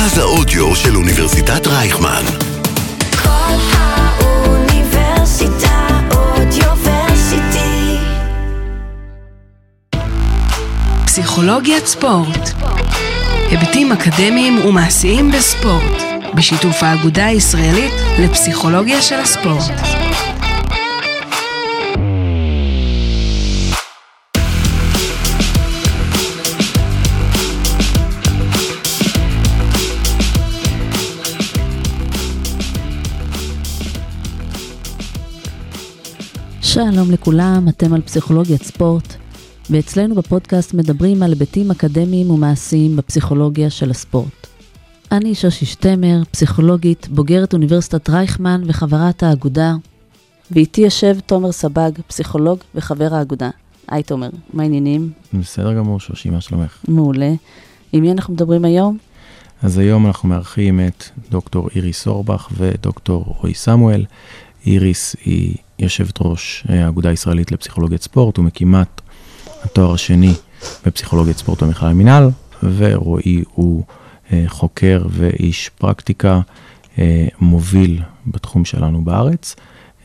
מרכז האודיו של אוניברסיטת רייכמן. כל האוניברסיטה אודיוורסיטי. פסיכולוגיית ספורט. היבטים אקדמיים ומעשיים בספורט, בשיתוף האגודה הישראלית לפסיכולוגיה של הספורט. שלום לכולם, אתם על פסיכולוגיית ספורט, ואצלנו בפודקאסט מדברים על היבטים אקדמיים ומעשיים בפסיכולוגיה של הספורט. אני שושי שטמר, פסיכולוגית, בוגרת אוניברסיטת רייכמן וחברת האגודה, ואיתי יושב תומר סבג, פסיכולוג וחבר האגודה. היי תומר, מה העניינים? בסדר גמור, שושי, מה שלומך? מעולה. עם מי אנחנו מדברים היום? אז היום אנחנו מארחים את דוקטור איריס אורבך ודוקטור רועי סמואל. איריס היא יושבת ראש האגודה הישראלית לפסיכולוגיית ספורט ומקימת התואר השני בפסיכולוגיית ספורט במכלל המינהל, ורועי הוא אה, חוקר ואיש פרקטיקה אה, מוביל בתחום שלנו בארץ,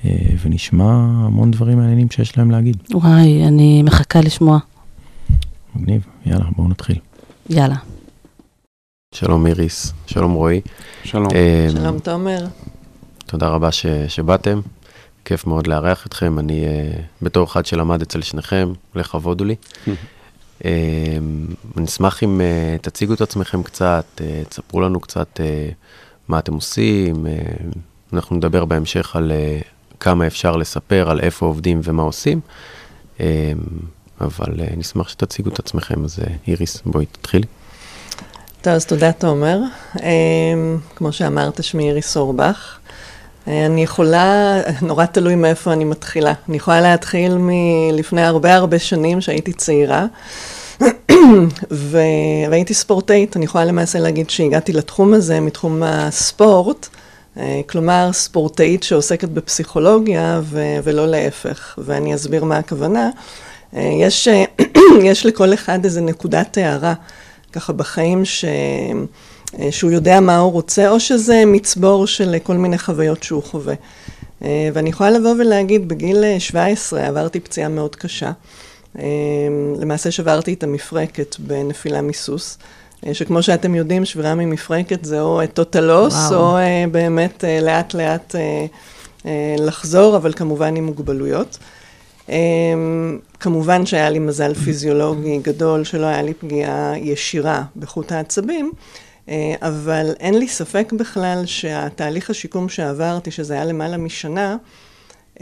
אה, ונשמע המון דברים מעניינים שיש להם להגיד. וואי, אני מחכה לשמוע. מגניב, יאללה, בואו נתחיל. יאללה. שלום איריס, שלום רועי. שלום. אה, שלום תומר. תודה רבה ש, שבאתם, כיף מאוד לארח אתכם. אני uh, בתור אחד שלמד אצל שניכם, לכבוד הוא לי. uh, אני אשמח אם uh, תציגו את עצמכם קצת, uh, תספרו לנו קצת uh, מה אתם עושים. Uh, אנחנו נדבר בהמשך על uh, כמה אפשר לספר, על איפה עובדים ומה עושים. Uh, אבל uh, נשמח שתציגו את עצמכם, אז uh, איריס, בואי תתחילי. טוב, אז תודה תומר. Um, כמו שאמרת, שמי איריס אורבך. אני יכולה, נורא תלוי מאיפה אני מתחילה. אני יכולה להתחיל מלפני הרבה הרבה שנים שהייתי צעירה, ו... והייתי ספורטאית. אני יכולה למעשה להגיד שהגעתי לתחום הזה מתחום הספורט, uh, כלומר ספורטאית שעוסקת בפסיכולוגיה ו... ולא להפך, ואני אסביר מה הכוונה. Uh, יש, יש לכל אחד איזה נקודת הערה. ככה בחיים ש... שהוא יודע מה הוא רוצה, או שזה מצבור של כל מיני חוויות שהוא חווה. ואני יכולה לבוא ולהגיד, בגיל 17 עברתי פציעה מאוד קשה. למעשה שברתי את המפרקת בנפילה מסוס, שכמו שאתם יודעים, שבירה ממפרקת זה או טוטלוס, או באמת לאט לאט לחזור, אבל כמובן עם מוגבלויות. כמובן שהיה לי מזל פיזיולוגי גדול, שלא היה לי פגיעה ישירה בחוט העצבים, אבל אין לי ספק בכלל שהתהליך השיקום שעברתי, שזה היה למעלה משנה, um,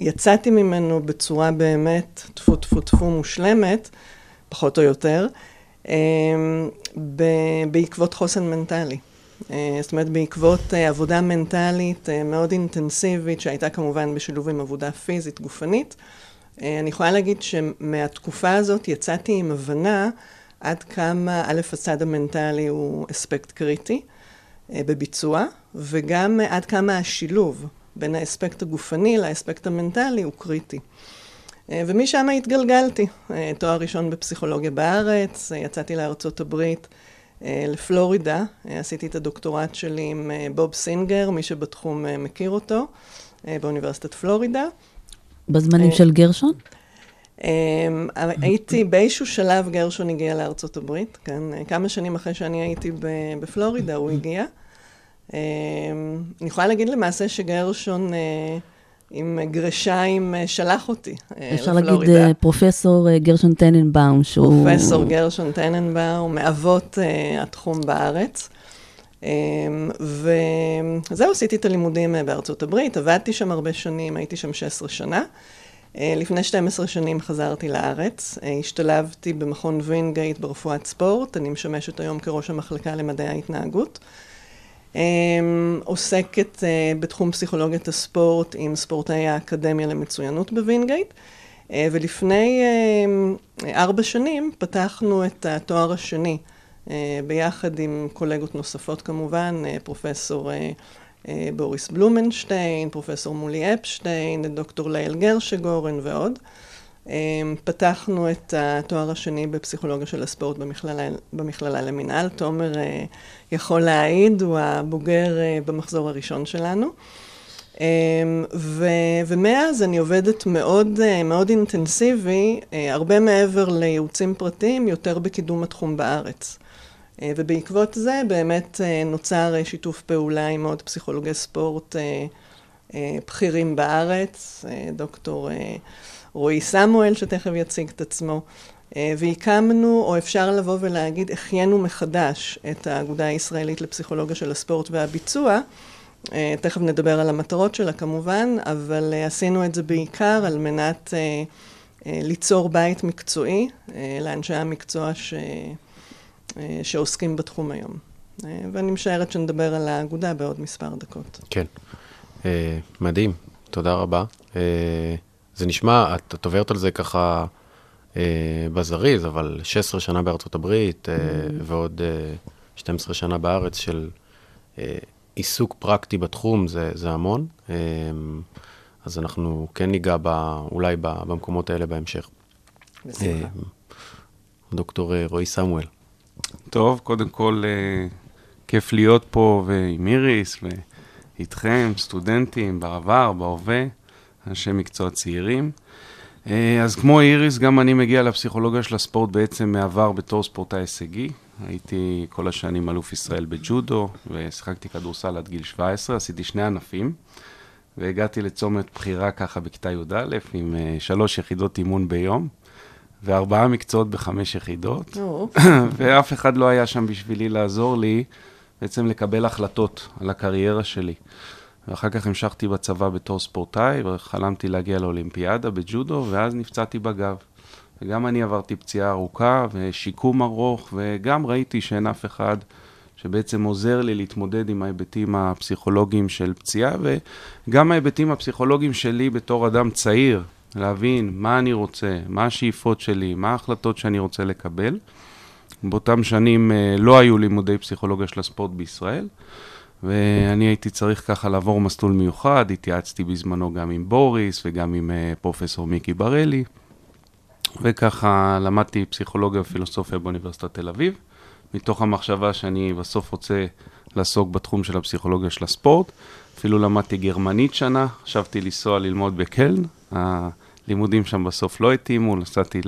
יצאתי ממנו בצורה באמת טפו טפו טפו מושלמת, פחות או יותר, ב- בעקבות חוסן מנטלי. זאת אומרת, בעקבות עבודה מנטלית מאוד אינטנסיבית, שהייתה כמובן בשילוב עם עבודה פיזית, גופנית, אני יכולה להגיד שמהתקופה הזאת יצאתי עם הבנה עד כמה, א', הצד המנטלי הוא אספקט קריטי בביצוע, וגם עד כמה השילוב בין האספקט הגופני לאספקט המנטלי הוא קריטי. ומשם התגלגלתי, תואר ראשון בפסיכולוגיה בארץ, יצאתי לארצות הברית. לפלורידה, עשיתי את הדוקטורט שלי עם בוב סינגר, מי שבתחום מכיר אותו, באוניברסיטת פלורידה. בזמנים של גרשון? הייתי באיזשהו שלב, גרשון הגיע לארצות הברית, כן, כמה שנים אחרי שאני הייתי בפלורידה הוא הגיע. אני יכולה להגיד למעשה שגרשון... עם גרשיים שלח אותי אפשר להגיד פרופסור גרשון טננבאום, שהוא... פרופסור גרשון טננבאום, מאבות התחום בארץ. וזהו, עשיתי את הלימודים בארצות הברית, עבדתי שם הרבה שנים, הייתי שם 16 שנה. לפני 12 שנים חזרתי לארץ, השתלבתי במכון וינגייט ברפואת ספורט, אני משמשת היום כראש המחלקה למדעי ההתנהגות. עוסקת בתחום פסיכולוגיית הספורט עם ספורטאי האקדמיה למצוינות בווינגייט, ולפני ארבע שנים פתחנו את התואר השני ביחד עם קולגות נוספות כמובן, פרופסור בוריס בלומנשטיין, פרופסור מולי אפשטיין, דוקטור ליאל גרשגורן ועוד. אמ, פתחנו את התואר השני בפסיכולוגיה של הספורט במכללה, במכללה למינהל. תומר אה, יכול להעיד, הוא הבוגר אה, במחזור הראשון שלנו. ו, ומאז אני עובדת מאוד, אה, מאוד אינטנסיבי, הרבה מעבר לייעוצים פרטיים, יותר בקידום התחום בארץ. ובעקבות זה באמת נוצר שיתוף פעולה עם עוד פסיכולוגי ספורט בכירים בארץ, דוקטור רועי סמואל, שתכף יציג את עצמו, אה, והקמנו, או אפשר לבוא ולהגיד, החיינו מחדש את האגודה הישראלית לפסיכולוגיה של הספורט והביצוע. אה, תכף נדבר על המטרות שלה כמובן, אבל אה, עשינו את זה בעיקר על מנת ליצור בית מקצועי לאנשי המקצוע ש... שעוסקים בתחום היום. ואני משערת שנדבר על האגודה בעוד מספר דקות. כן, מדהים, תודה רבה. זה נשמע, את, את עוברת על זה ככה אה, בזריז, אבל 16 שנה בארצות הברית אה, mm. ועוד אה, 12 שנה בארץ של אה, עיסוק פרקטי בתחום, זה, זה המון. אה, אז אנחנו כן ניגע ב, אולי במקומות האלה בהמשך. אה, דוקטור אה, רועי סמואל. טוב, קודם כל, אה, כיף להיות פה ועם איריס ואיתכם, סטודנטים, בעבר, בהווה. אנשי מקצוע צעירים. אה, אז כמו איריס, גם אני מגיע לפסיכולוגיה של הספורט בעצם מעבר בתור ספורטאי הישגי. הייתי כל השנים אלוף ישראל בג'ודו, ושיחקתי כדורסל עד גיל 17, עשיתי שני ענפים, והגעתי לצומת בחירה ככה בכיתה י"א, עם uh, שלוש יחידות אימון ביום, וארבעה מקצועות בחמש יחידות, ואף אחד לא היה שם בשבילי לעזור לי בעצם לקבל החלטות על הקריירה שלי. ואחר כך המשכתי בצבא בתור ספורטאי, וחלמתי להגיע לאולימפיאדה בג'ודו, ואז נפצעתי בגב. וגם אני עברתי פציעה ארוכה ושיקום ארוך, וגם ראיתי שאין אף אחד שבעצם עוזר לי להתמודד עם ההיבטים הפסיכולוגיים של פציעה, וגם ההיבטים הפסיכולוגיים שלי בתור אדם צעיר, להבין מה אני רוצה, מה השאיפות שלי, מה ההחלטות שאני רוצה לקבל. באותם שנים אה, לא היו לימודי פסיכולוגיה של הספורט בישראל. ואני הייתי צריך ככה לעבור מסלול מיוחד, התייעצתי בזמנו גם עם בוריס וגם עם uh, פרופסור מיקי ברלי, וככה למדתי פסיכולוגיה ופילוסופיה באוניברסיטת תל אביב, מתוך המחשבה שאני בסוף רוצה לעסוק בתחום של הפסיכולוגיה של הספורט. אפילו למדתי גרמנית שנה, חשבתי לנסוע ללמוד בקלן, הלימודים שם בסוף לא התאימו, נסעתי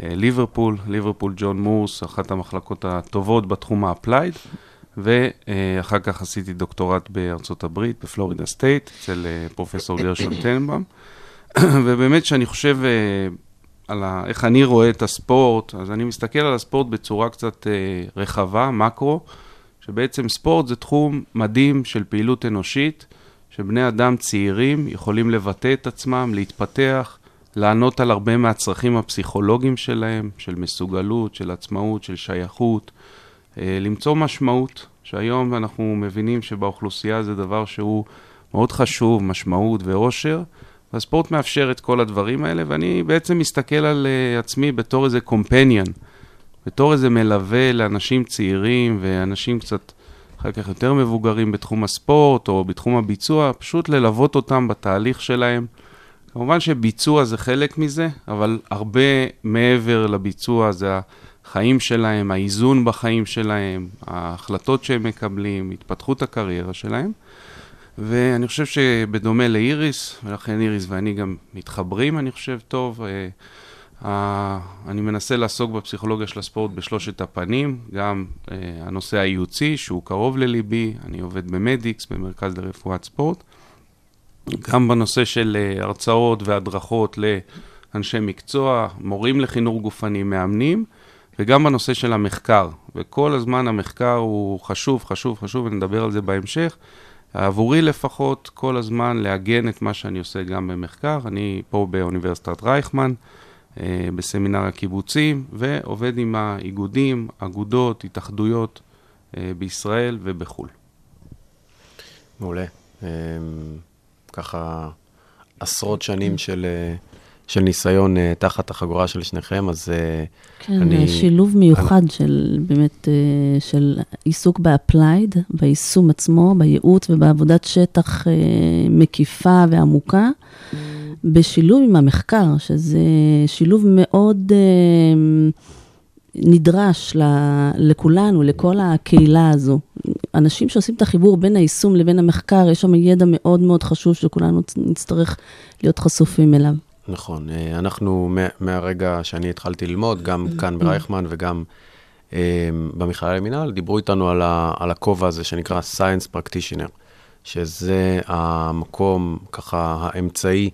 לליברפול, ליברפול ג'ון מורס, אחת המחלקות הטובות בתחום ה applied. ואחר כך עשיתי דוקטורט בארצות הברית, בפלורידה סטייט, אצל אה, פרופסור גרשון טנבאום. ובאמת שאני חושב אה, על ה, איך אני רואה את הספורט, אז אני מסתכל על הספורט בצורה קצת אה, רחבה, מקרו, שבעצם ספורט זה תחום מדהים של פעילות אנושית, שבני אדם צעירים יכולים לבטא את עצמם, להתפתח, לענות על הרבה מהצרכים הפסיכולוגיים שלהם, של מסוגלות, של עצמאות, של שייכות. אה, למצוא משמעות, שהיום אנחנו מבינים שבאוכלוסייה זה דבר שהוא מאוד חשוב, משמעות ואושר, והספורט מאפשר את כל הדברים האלה, ואני בעצם מסתכל על uh, עצמי בתור איזה קומפניאן, בתור איזה מלווה לאנשים צעירים ואנשים קצת אחר כך יותר מבוגרים בתחום הספורט או בתחום הביצוע, פשוט ללוות אותם בתהליך שלהם. כמובן שביצוע זה חלק מזה, אבל הרבה מעבר לביצוע זה החיים שלהם, האיזון בחיים שלהם, ההחלטות שהם מקבלים, התפתחות הקריירה שלהם. ואני חושב שבדומה לאיריס, ולכן איריס ואני גם מתחברים, אני חושב, טוב. אני מנסה לעסוק בפסיכולוגיה של הספורט בשלושת הפנים, גם uh, הנושא הייעוצי, שהוא קרוב לליבי, אני עובד במדיקס, במרכז לרפואת ספורט, גם בנושא של uh, הרצאות והדרכות לאנשי מקצוע, מורים לחינוך גופני, מאמנים, וגם בנושא של המחקר. וכל הזמן המחקר הוא חשוב, חשוב, חשוב, ונדבר על זה בהמשך. עבורי לפחות, כל הזמן לעגן את מה שאני עושה גם במחקר. אני פה באוניברסיטת רייכמן, אה, בסמינר הקיבוצים, ועובד עם האיגודים, אגודות, התאחדויות אה, בישראל ובחו"ל. מעולה. אה, ככה עשרות שנים של... של ניסיון uh, תחת החגורה של שניכם, אז uh, כן, אני... כן, שילוב מיוחד אני... של באמת, uh, של עיסוק ב applied, ביישום עצמו, בייעוץ ובעבודת שטח uh, מקיפה ועמוקה, בשילוב עם המחקר, שזה שילוב מאוד אה, נדרש ל, לכולנו, לכל הקהילה הזו. אנשים שעושים את החיבור בין היישום לבין המחקר, יש שם ידע מאוד מאוד חשוב שכולנו נצטרך להיות חשופים אליו. נכון, אה, אנחנו מה- מהרגע שאני התחלתי ללמוד, גם כאן ברייכמן וגם אה, במכללה למינהל, דיברו איתנו על ה- על הכובע הזה שנקרא Science Practitioner, שזה המקום, ככה, האמצעי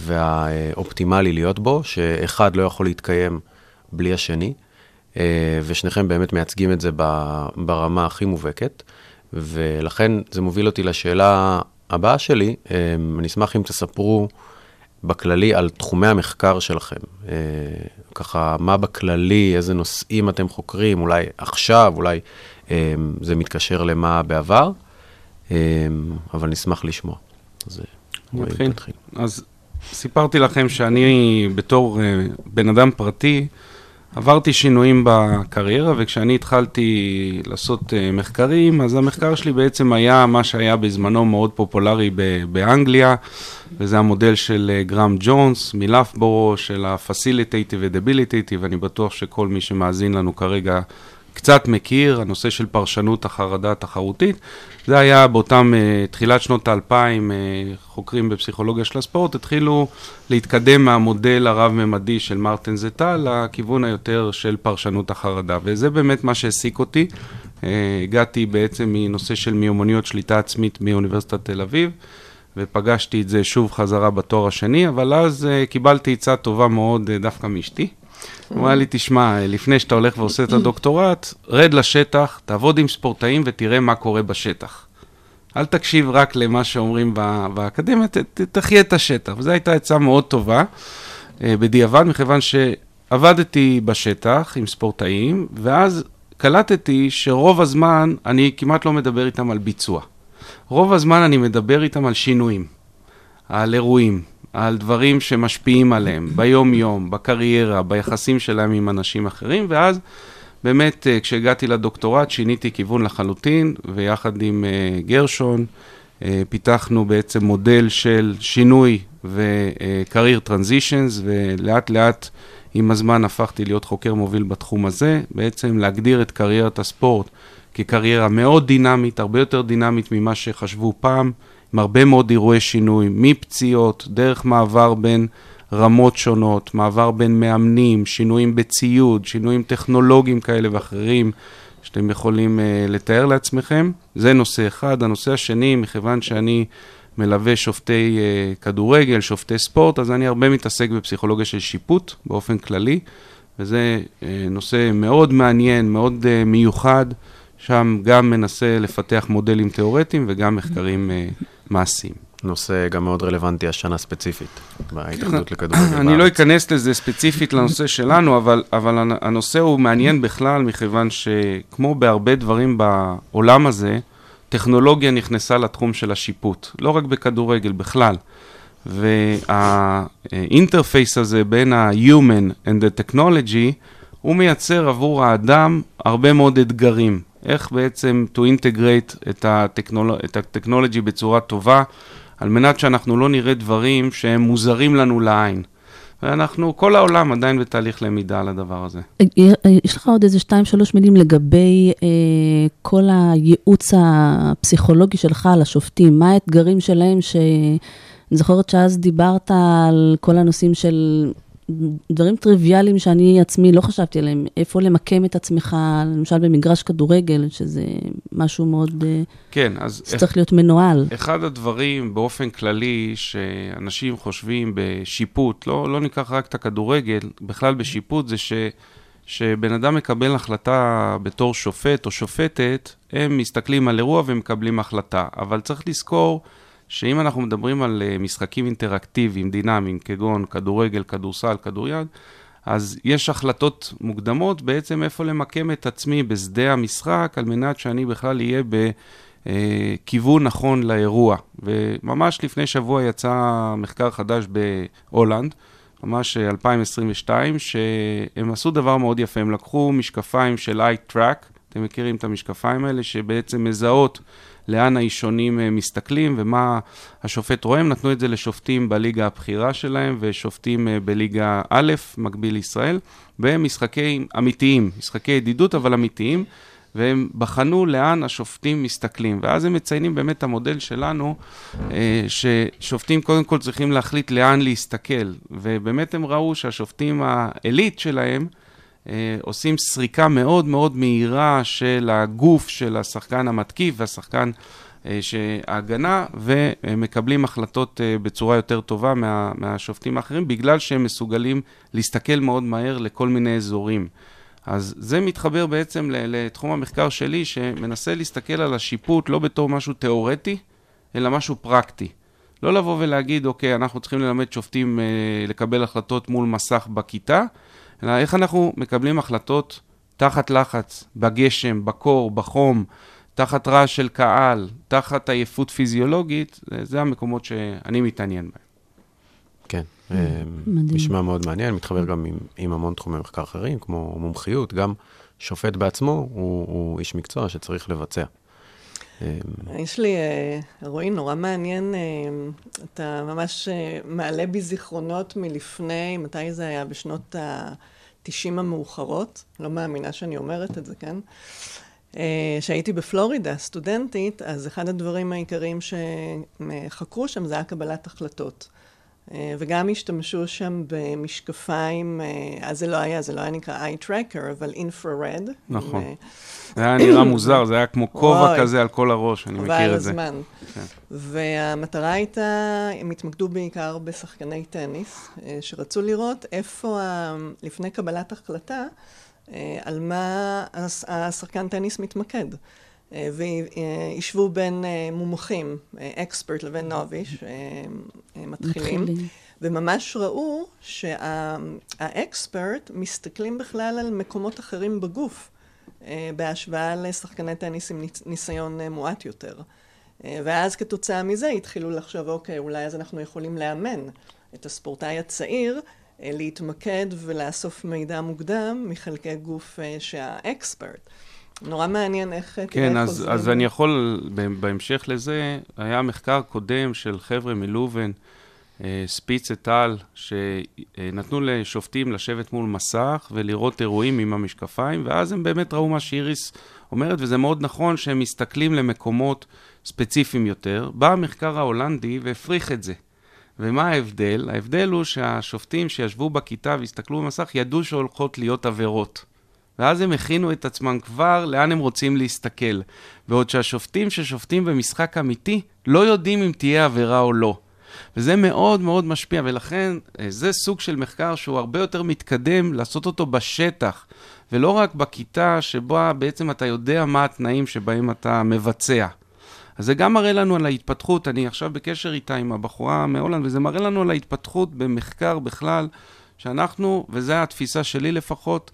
והאופטימלי להיות בו, שאחד לא יכול להתקיים בלי השני, אה, ושניכם באמת מייצגים את זה ברמה הכי מובהקת, ולכן זה מוביל אותי לשאלה הבאה שלי, אה, אני אשמח אם תספרו בכללי על תחומי המחקר שלכם. אה, ככה, מה בכללי, איזה נושאים אתם חוקרים, אולי עכשיו, אולי זה מתקשר למה בעבר, אבל נשמח לשמוע. אז? תתחיל. אז סיפרתי לכם שאני בתור אה, בן אדם פרטי, עברתי שינויים בקריירה, וכשאני התחלתי לעשות אה, מחקרים, אז המחקר שלי בעצם היה מה שהיה בזמנו מאוד פופולרי באנגליה, וזה המודל של אה, גרם ג'ונס מלאפבורו, של ה-Facilitative ו-Debilitative, ואני בטוח שכל מי שמאזין לנו כרגע קצת מכיר, הנושא של פרשנות החרדה התחרותית. זה היה באותם, uh, תחילת שנות האלפיים, uh, חוקרים בפסיכולוגיה של הספורט התחילו להתקדם מהמודל הרב-ממדי של מרטין זטל לכיוון היותר של פרשנות החרדה, וזה באמת מה שהעסיק אותי. Uh, הגעתי בעצם מנושא של מיומנויות שליטה עצמית מאוניברסיטת תל אביב. ופגשתי את זה שוב חזרה בתואר השני, אבל אז uh, קיבלתי עצה טובה מאוד uh, דווקא מאשתי. הוא אמר לי, תשמע, לפני שאתה הולך ועושה את הדוקטורט, רד לשטח, תעבוד עם ספורטאים ותראה מה קורה בשטח. אל תקשיב רק למה שאומרים באקדמיה, תחיה את השטח. וזו הייתה עצה מאוד טובה אה, בדיעבד, מכיוון שעבדתי בשטח עם ספורטאים, ואז קלטתי שרוב הזמן אני כמעט לא מדבר איתם על ביצוע. רוב הזמן אני מדבר איתם על שינויים, על אירועים, על דברים שמשפיעים עליהם ביום-יום, בקריירה, ביחסים שלהם עם אנשים אחרים, ואז באמת אה, כשהגעתי לדוקטורט שיניתי כיוון לחלוטין, ויחד עם אה, גרשון אה, פיתחנו בעצם מודל של שינוי ו-career transitions, ולאט לאט עם הזמן הפכתי להיות חוקר מוביל בתחום הזה, בעצם להגדיר את קריירת הספורט כקריירה מאוד דינמית, הרבה יותר דינמית ממה שחשבו פעם, עם הרבה מאוד אירועי שינוי, מפציעות, דרך מעבר בין רמות שונות, מעבר בין מאמנים, שינויים בציוד, שינויים טכנולוגיים כאלה ואחרים, שאתם יכולים uh, לתאר לעצמכם. זה נושא אחד. הנושא השני, מכיוון שאני מלווה שופטי uh, כדורגל, שופטי ספורט, אז אני הרבה מתעסק בפסיכולוגיה של שיפוט באופן כללי, וזה uh, נושא מאוד מעניין, מאוד uh, מיוחד. שם גם מנסה לפתח מודלים תיאורטיים וגם מחקרים uh, מעשיים. נושא גם מאוד רלוונטי השנה ספציפית, בהתאחדות לכדורגל בארץ. אני לא אכנס לזה ספציפית לנושא שלנו, אבל, אבל הנ- הנושא הוא מעניין בכלל, מכיוון שכמו בהרבה דברים בעולם הזה, טכנולוגיה נכנסה לתחום של השיפוט, לא רק בכדורגל, בכלל. והאינטרפייס הזה בין ה-human and the technology, הוא מייצר עבור האדם הרבה מאוד אתגרים. איך בעצם to integrate את, הטכנול... את הטכנולוגי בצורה טובה, על מנת שאנחנו לא נראה דברים שהם מוזרים לנו לעין. ואנחנו, כל העולם עדיין בתהליך למידה על הדבר הזה. יש לך עוד איזה שתיים, שלוש מילים לגבי אה, כל הייעוץ הפסיכולוגי שלך לשופטים, מה האתגרים שלהם, שאני זוכרת שאז דיברת על כל הנושאים של דברים טריוויאליים שאני עצמי לא חשבתי עליהם, איפה למקם את עצמך, למשל במגרש כדורגל, שזה משהו מאוד, אה, כן, אז שצריך להיות מנוהל. אחד הדברים באופן כללי שאנשים חושבים בשיפוט, לא, לא ניקח רק את הכדורגל, בכלל בשיפוט זה ש, שבן אדם מקבל החלטה בתור שופט או שופטת, הם מסתכלים על אירוע ומקבלים החלטה. אבל צריך לזכור שאם אנחנו מדברים על אה, משחקים אינטראקטיביים, דינמיים, כגון כדורגל, כדורסל, כדוריד, אז יש החלטות מוקדמות בעצם איפה למקם את עצמי בשדה המשחק, על מנת שאני בכלל אהיה בכיוון נכון לאירוע. וממש לפני שבוע יצא מחקר חדש בהולנד, ממש 2022, שהם עשו דבר מאוד יפה, הם לקחו משקפיים של eye track, אתם מכירים את המשקפיים האלה, שבעצם מזהות לאן האישונים אה, מסתכלים ומה השופט רואה. הם נתנו את זה לשופטים בליגה הבכירה שלהם ושופטים אה, בליגה א', מקביל לישראל, והם משחקי אמיתיים, משחקי ידידות אבל אמיתיים. והם בחנו לאן השופטים מסתכלים. ואז הם מציינים באמת את המודל שלנו, אה, ששופטים קודם כל צריכים להחליט לאן להסתכל. ובאמת הם ראו שהשופטים העילית שלהם, עושים סריקה מאוד מאוד מהירה של הגוף של השחקן המתקיף והשחקן אה, ההגנה, ומקבלים החלטות אה, בצורה יותר טובה מה, מהשופטים האחרים, בגלל שהם מסוגלים להסתכל מאוד מהר לכל מיני אזורים. אז זה מתחבר בעצם לתחום המחקר שלי, שמנסה להסתכל על השיפוט לא בתור משהו תיאורטי, אלא משהו פרקטי. לא לבוא ולהגיד, אוקיי, אנחנו צריכים ללמד שופטים אה, לקבל החלטות מול מסך בכיתה, אלא איך אנחנו מקבלים החלטות תחת לחץ, בגשם, בקור, בחום, תחת רעש של קהל, תחת עייפות פיזיולוגית, זה המקומות שאני מתעניין בהם. כן, אה, נשמע מאוד מעניין, מתחבר גם עם, עם המון תחומי מחקר אחרים, כמו מומחיות, גם שופט בעצמו הוא, הוא איש מקצוע שצריך לבצע. אה, יש לי, אה, רועי, נורא מעניין, אתה ממש מעלה בי זיכרונות מלפני, מתי זה היה? בשנות ה-90 המאוחרות, לא מאמינה שאני אומרת את זה, כן? כשהייתי בפלורידה, סטודנטית, אז אחד הדברים העיקריים שחקרו שם זה היה קבלת החלטות. אה, וגם השתמשו שם במשקפיים, אה, אז זה לא היה, זה לא היה נקרא eye tracker, אבל infrared. נכון. אה, זה היה נראה מוזר, זה היה כמו כובע כזה על כל הראש, אני מכיר את זה. חבל הזמן. כן. והמטרה הייתה, הם התמקדו בעיקר בשחקני טניס, שרצו לראות איפה, לפני קבלת החלטה, על מה השחקן טניס מתמקד. אה, וישבו בין אה, מומחים, אקספרט אה, לבין נוביש, מתחילים. וממש ראו שהאקספרט מסתכלים בכלל על מקומות אחרים בגוף, בהשוואה לשחקני טניס עם ניסיון מועט יותר. ואז כתוצאה מזה התחילו לחשוב, אוקיי, אולי אז אנחנו יכולים לאמן את הספורטאי הצעיר להתמקד ולאסוף מידע מוקדם מחלקי גוף שהאקספרט. נורא מעניין איך... כן, אז, אז אני יכול, בהמשך לזה, היה מחקר קודם של חבר'ה מלובן, אה, ספיץ את על, שנתנו לשופטים לשבת מול מסך ולראות אירועים עם המשקפיים, ואז הם באמת ראו מה שאיריס אומרת, וזה מאוד נכון שהם מסתכלים למקומות ספציפיים יותר. בא המחקר ההולנדי והפריך את זה. ומה ההבדל? ההבדל הוא שהשופטים שישבו בכיתה והסתכלו במסך ידעו שהולכות להיות עבירות. ואז הם הכינו את עצמם כבר לאן הם רוצים להסתכל. בעוד שהשופטים ששופטים במשחק אמיתי לא יודעים אם תהיה עבירה או לא. וזה מאוד מאוד משפיע, ולכן אה, זה סוג של מחקר שהוא הרבה יותר מתקדם לעשות אותו בשטח, ולא רק בכיתה שבה בעצם אתה יודע מה התנאים שבהם אתה מבצע. אז זה גם מראה לנו על ההתפתחות, אני עכשיו בקשר איתה עם הבחורה מהולנד, וזה מראה לנו על ההתפתחות במחקר בכלל, שאנחנו, וזו התפיסה שלי לפחות,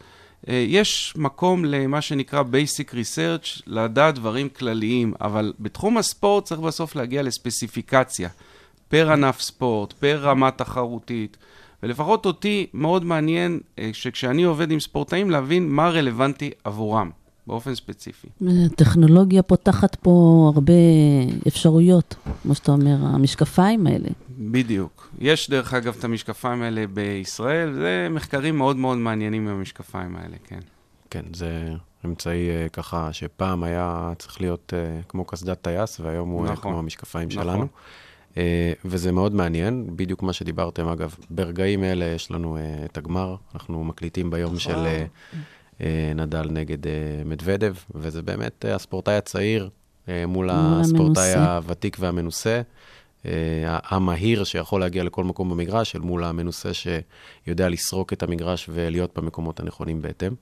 יש מקום למה שנקרא Basic Research, לדעת דברים כלליים, אבל בתחום הספורט צריך בסוף להגיע לספציפיקציה, פר ענף ספורט, פר רמה תחרותית, ולפחות אותי מאוד מעניין אה, שכשאני עובד עם ספורטאים, להבין מה רלוונטי עבורם. באופן ספציפי. טכנולוגיה פותחת פה הרבה אפשרויות, כמו שאתה אומר, המשקפיים האלה. בדיוק. יש דרך אגב את המשקפיים האלה בישראל, זה מחקרים מאוד מאוד מעניינים עם המשקפיים האלה, כן. כן, זה אמצעי uh, ככה שפעם היה צריך להיות uh, כמו קסדת טייס, והיום הוא נכון, כמו המשקפיים נכון. שלנו. Uh, וזה מאוד מעניין, בדיוק מה שדיברתם, אגב, ברגעים אלה יש לנו uh, את הגמר, אנחנו מקליטים ביום של uh, uh, נדל נגד uh, מדוודב, וזה באמת uh, הספורטאי הצעיר uh, מול, מול הספורטאי המנוסה. הוותיק והמנוסה. אה, המהיר שיכול להגיע לכל מקום במגרש, אל מול המנוסה שיודע לסרוק את המגרש ולהיות במקומות הנכונים בהתאם.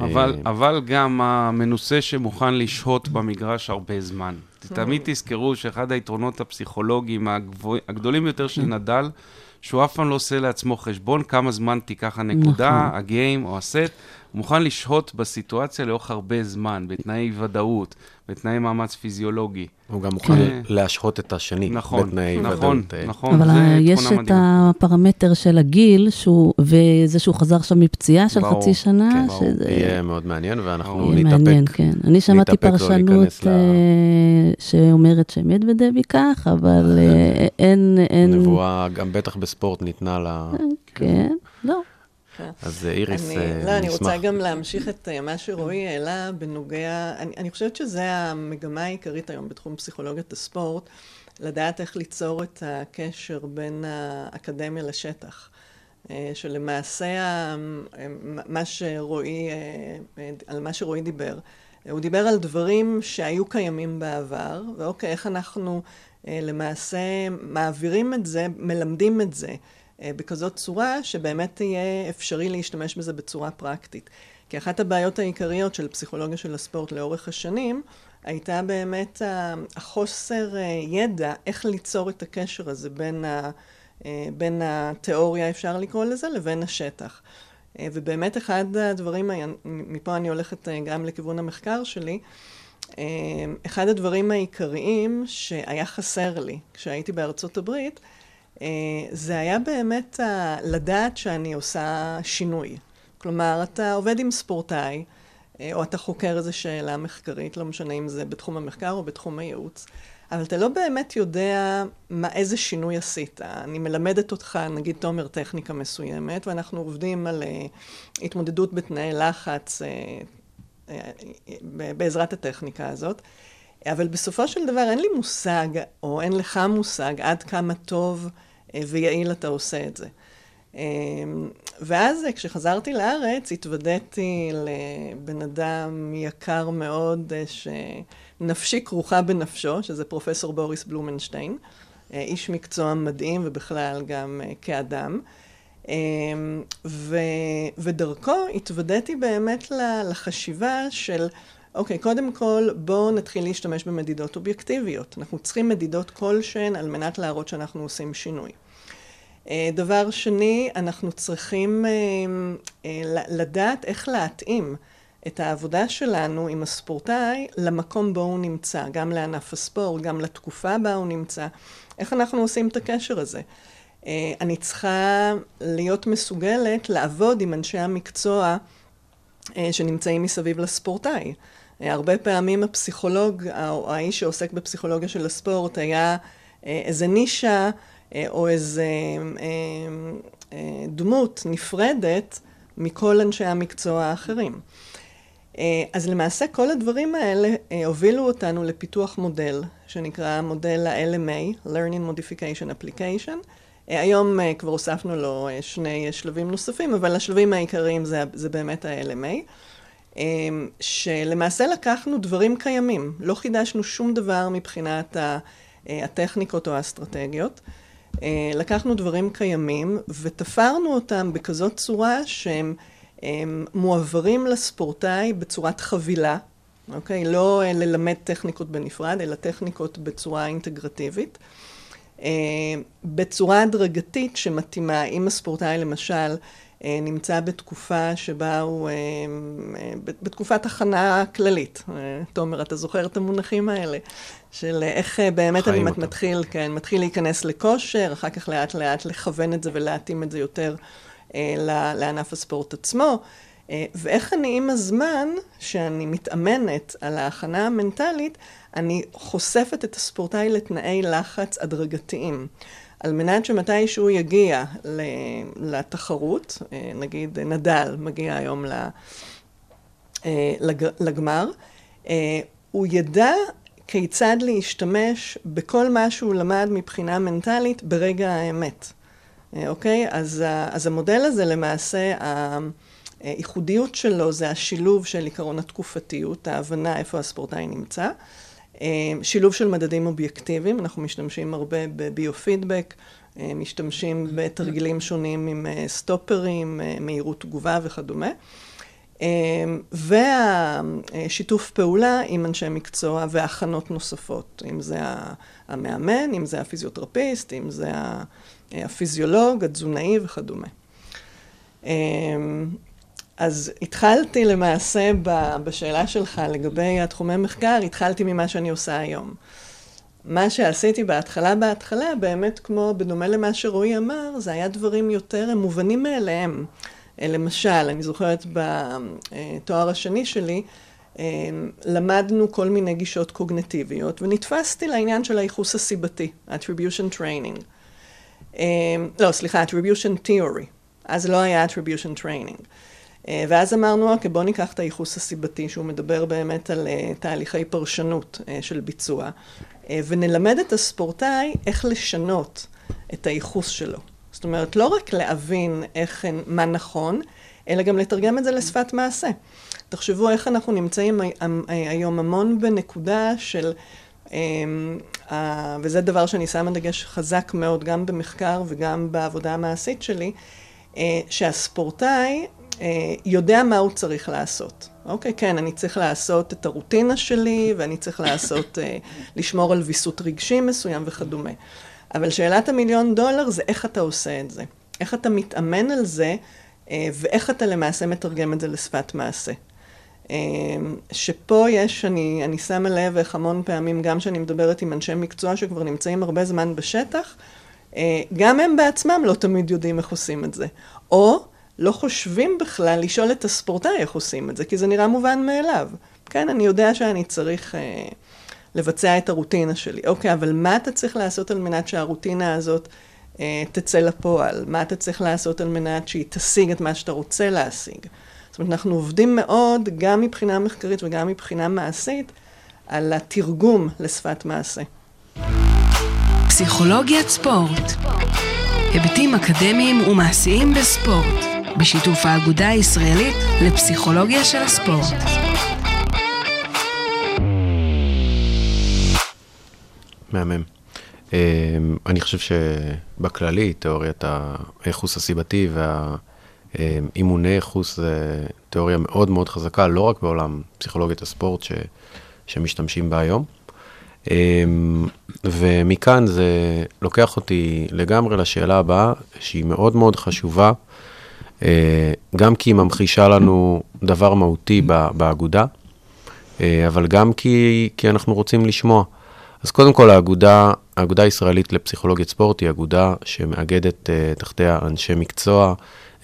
אבל, אה, אבל גם המנוסה שמוכן לשהות במגרש הרבה זמן. תמיד תזכרו שאחד היתרונות הפסיכולוגיים הגבוה, הגדולים יותר של נדל, שהוא אף פעם לא עושה לעצמו חשבון כמה זמן תיקח הנקודה, נכון. הגיים או הסט, הוא מוכן לשהות בסיטואציה לאורך הרבה זמן, בתנאי ודאות, בתנאי מאמץ פיזיולוגי. הוא גם מוכן כן. להשהות את השני נכון, בתנאי נכון, ודאות. אה, נכון, אבל זה ה- יש תכונה את מדהימה. הפרמטר של הגיל, שהוא, וזה שהוא חזר עכשיו מפציעה של ברור, חצי שנה, כן, ברור. שזה יהיה מאוד מעניין, ואנחנו ברור. יהיה מעניין, נתאפק. כן. אני שמעתי נתאפק לא פרשנות להיכנס ל- אה, שאומרת שמדוודב ייקח, אבל אה, אין, אין, נבואה, גם בטח בספורט ניתנה לה... כן, לא. אז אה, איריס, אני, אה, לא, אני נשמח. רוצה גם להמשיך את אה, מה שרועי העלה בנוגע, אני, אני חושבת שזו המגמה העיקרית היום בתחום פסיכולוגיית הספורט, לדעת איך ליצור את הקשר בין האקדמיה לשטח. שלמעשה מה שרועי, על מה שרועי דיבר, הוא דיבר על דברים שהיו קיימים בעבר, ואוקיי, איך אנחנו למעשה מעבירים את זה, מלמדים את זה בכזאת צורה שבאמת תהיה אפשרי להשתמש בזה בצורה פרקטית. כי אחת הבעיות העיקריות של פסיכולוגיה של הספורט לאורך השנים, הייתה באמת החוסר אה, ידע איך ליצור את הקשר הזה בין, ה, אה, בין התיאוריה, אפשר לקרוא לזה, לבין השטח. אה, ובאמת אחד הדברים, מפה אני הולכת אה, גם לכיוון המחקר שלי, אה, אחד הדברים העיקריים שהיה חסר לי כשהייתי בארצות הברית, אה, זה היה באמת לדעת שאני עושה שינוי. כלומר, אתה עובד עם ספורטאי, אה, או אתה חוקר איזו שאלה מחקרית, לא משנה אם זה בתחום המחקר או בתחום הייעוץ, אבל אתה לא באמת יודע מה, איזה שינוי עשית. אני מלמדת אותך, נגיד תומר, טכניקה מסוימת, ואנחנו עובדים על אה, התמודדות בתנאי לחץ אה, אה, אה, בעזרת הטכניקה הזאת. אבל בסופו של דבר אין לי מושג, או אין לך מושג, עד כמה טוב אה, ויעיל אתה עושה את זה. אה, ואז אה, כשחזרתי לארץ, התוודעתי לבן אדם יקר מאוד, אה, שנפשי כרוכה בנפשו, שזה פרופסור בוריס בלומנשטיין, אה, איש מקצוע מדהים ובכלל גם אה, כאדם. אה, ו, ודרכו התוודעתי באמת לחשיבה של, אוקיי, קודם כל בואו נתחיל להשתמש במדידות אובייקטיביות. אנחנו צריכים מדידות כלשהן על מנת להראות שאנחנו עושים שינוי. אה, דבר שני, אנחנו צריכים אה, אה, לדעת איך להתאים את העבודה שלנו עם הספורטאי למקום בו הוא נמצא, גם לענף הספורט, גם לתקופה בה הוא נמצא. איך אנחנו עושים את הקשר הזה? אני צריכה להיות מסוגלת לעבוד עם אנשי המקצוע שנמצאים מסביב לספורטאי. הרבה פעמים הפסיכולוג, או האיש שעוסק בפסיכולוגיה של הספורט, היה איזה נישה או איזה אה, אה, דמות נפרדת מכל אנשי המקצוע האחרים. אה, אז למעשה כל הדברים האלה אה, הובילו אותנו לפיתוח מודל שנקרא מודל ה-LMA, Learning Modification Application. אה, היום אה, כבר הוספנו לו אה, שני אה, שלבים נוספים, אבל השלבים העיקריים זה, זה באמת ה-LMA. אה, שלמעשה לקחנו דברים קיימים, לא חידשנו שום דבר מבחינת אה, הטכניקות או האסטרטגיות. אה, לקחנו דברים קיימים ותפרנו אותם בכזאת צורה שהם הם מועברים לספורטאי בצורת חבילה, אוקיי? לא אה, ללמד טכניקות בנפרד, אלא טכניקות בצורה אינטגרטיבית. אה, בצורה הדרגתית שמתאימה, אם הספורטאי למשל נמצא בתקופה שבה הוא, אה, אה, בתקופת הכנה כללית. אה, תומר, אתה זוכר את המונחים האלה? של אה, איך אה, באמת אני אותם. מתחיל, כן, מתחיל להיכנס לכושר, אחר כך לאט לאט לכוון את זה ולהתאים את זה יותר אה, לענף הספורט עצמו. אה, ואיך אני עם הזמן, שאני מתאמנת על ההכנה המנטלית, אני חושפת את הספורטאי לתנאי לחץ הדרגתיים. על מנת שמתישהו יגיע ל- לתחרות, אה, נגיד נדל מגיע היום אה, לג- לגמר, אה, הוא ידע כיצד להשתמש בכל מה שהוא למד מבחינה מנטלית ברגע האמת. אוקיי? אז, אז המודל הזה למעשה, הייחודיות שלו זה השילוב של עקרון התקופתיות, ההבנה איפה הספורטאי נמצא. אה, שילוב של מדדים אובייקטיביים, אנחנו משתמשים הרבה בביו-פידבק, אה, משתמשים בתרגילים שונים עם אה, סטופרים, מהירות תגובה וכדומה. והשיתוף פעולה עם אנשי מקצוע והכנות נוספות, אם זה המאמן, אם זה הפיזיותרפיסט, אם זה הפיזיולוג, התזונאי וכדומה. אז התחלתי למעשה בשאלה שלך לגבי התחומי מחקר, התחלתי ממה שאני עושה היום. מה שעשיתי בהתחלה, בהתחלה, באמת כמו, בדומה למה שרועי אמר, זה היה דברים יותר מובנים מאליהם. אה, למשל, אני זוכרת בתואר השני שלי, אה, למדנו כל מיני גישות קוגנטיביות, ונתפסתי לעניין של הייחוס הסיבתי, attribution training. אה, לא, סליחה, attribution theory. אז לא היה attribution training. אה, ואז אמרנו, אוקיי, בואו ניקח את הייחוס הסיבתי, שהוא מדבר באמת על uh, תהליכי פרשנות uh, של ביצוע, ונלמד את הספורטאי איך לשנות את הייחוס שלו. זאת אומרת, לא רק להבין איך, מה נכון, אלא גם לתרגם את זה לשפת מעשה. תחשבו איך אנחנו נמצאים היום המון בנקודה של, וזה דבר שאני שמה דגש חזק מאוד גם במחקר וגם בעבודה המעשית שלי, שהספורטאי אה, יודע מה הוא צריך לעשות. אוקיי, כן, אני צריך לעשות את הרוטינה שלי, ואני צריך לעשות, אה, לשמור על ויסות רגשי מסוים וכדומה. אבל שאלת המיליון דולר זה איך אתה עושה את זה. איך אתה מתאמן על זה, אה, ואיך אתה למעשה מתרגם את זה לשפת מעשה. שפה יש, אני, אני שמה לב איך המון פעמים, גם כשאני מדברת עם אנשי מקצוע שכבר נמצאים הרבה זמן בשטח, גם הם בעצמם לא תמיד יודעים איך עושים את זה. או לא חושבים בכלל לשאול את הספורטאי איך עושים את זה, כי זה נראה מובן מאליו. כן, אני יודע שאני צריך אה, לבצע את הרוטינה שלי. אוקיי, אבל מה אתה צריך לעשות על מנת שהרוטינה הזאת אה, תצא לפועל? מה אתה צריך לעשות על מנת שהיא תשיג את מה שאתה רוצה להשיג? זאת אומרת, אנחנו עובדים מאוד, גם מבחינה מחקרית וגם מבחינה מעשית, על התרגום לשפת מעשה. פסיכולוגיית ספורט היבטים אקדמיים ומעשיים בספורט בשיתוף האגודה הישראלית לפסיכולוגיה של הספורט. מהמם. אמ, אני חושב שבכללי, תיאוריית הייחוס הסיבתי והאימוני ייחוס זה תיאוריה מאוד מאוד חזקה, לא רק בעולם פסיכולוגיית הספורט ש, שמשתמשים בה היום. אמ, ומכאן זה לוקח אותי לגמרי לשאלה הבאה, שהיא מאוד מאוד חשובה, אה, גם כי היא ממחישה לנו דבר מהותי באגודה, אה, אבל גם כי, כי אנחנו רוצים לשמוע. אז קודם כל, האגודה, האגודה הישראלית לפסיכולוגיית ספורט היא אגודה שמאגדת uh, תחתיה אנשי מקצוע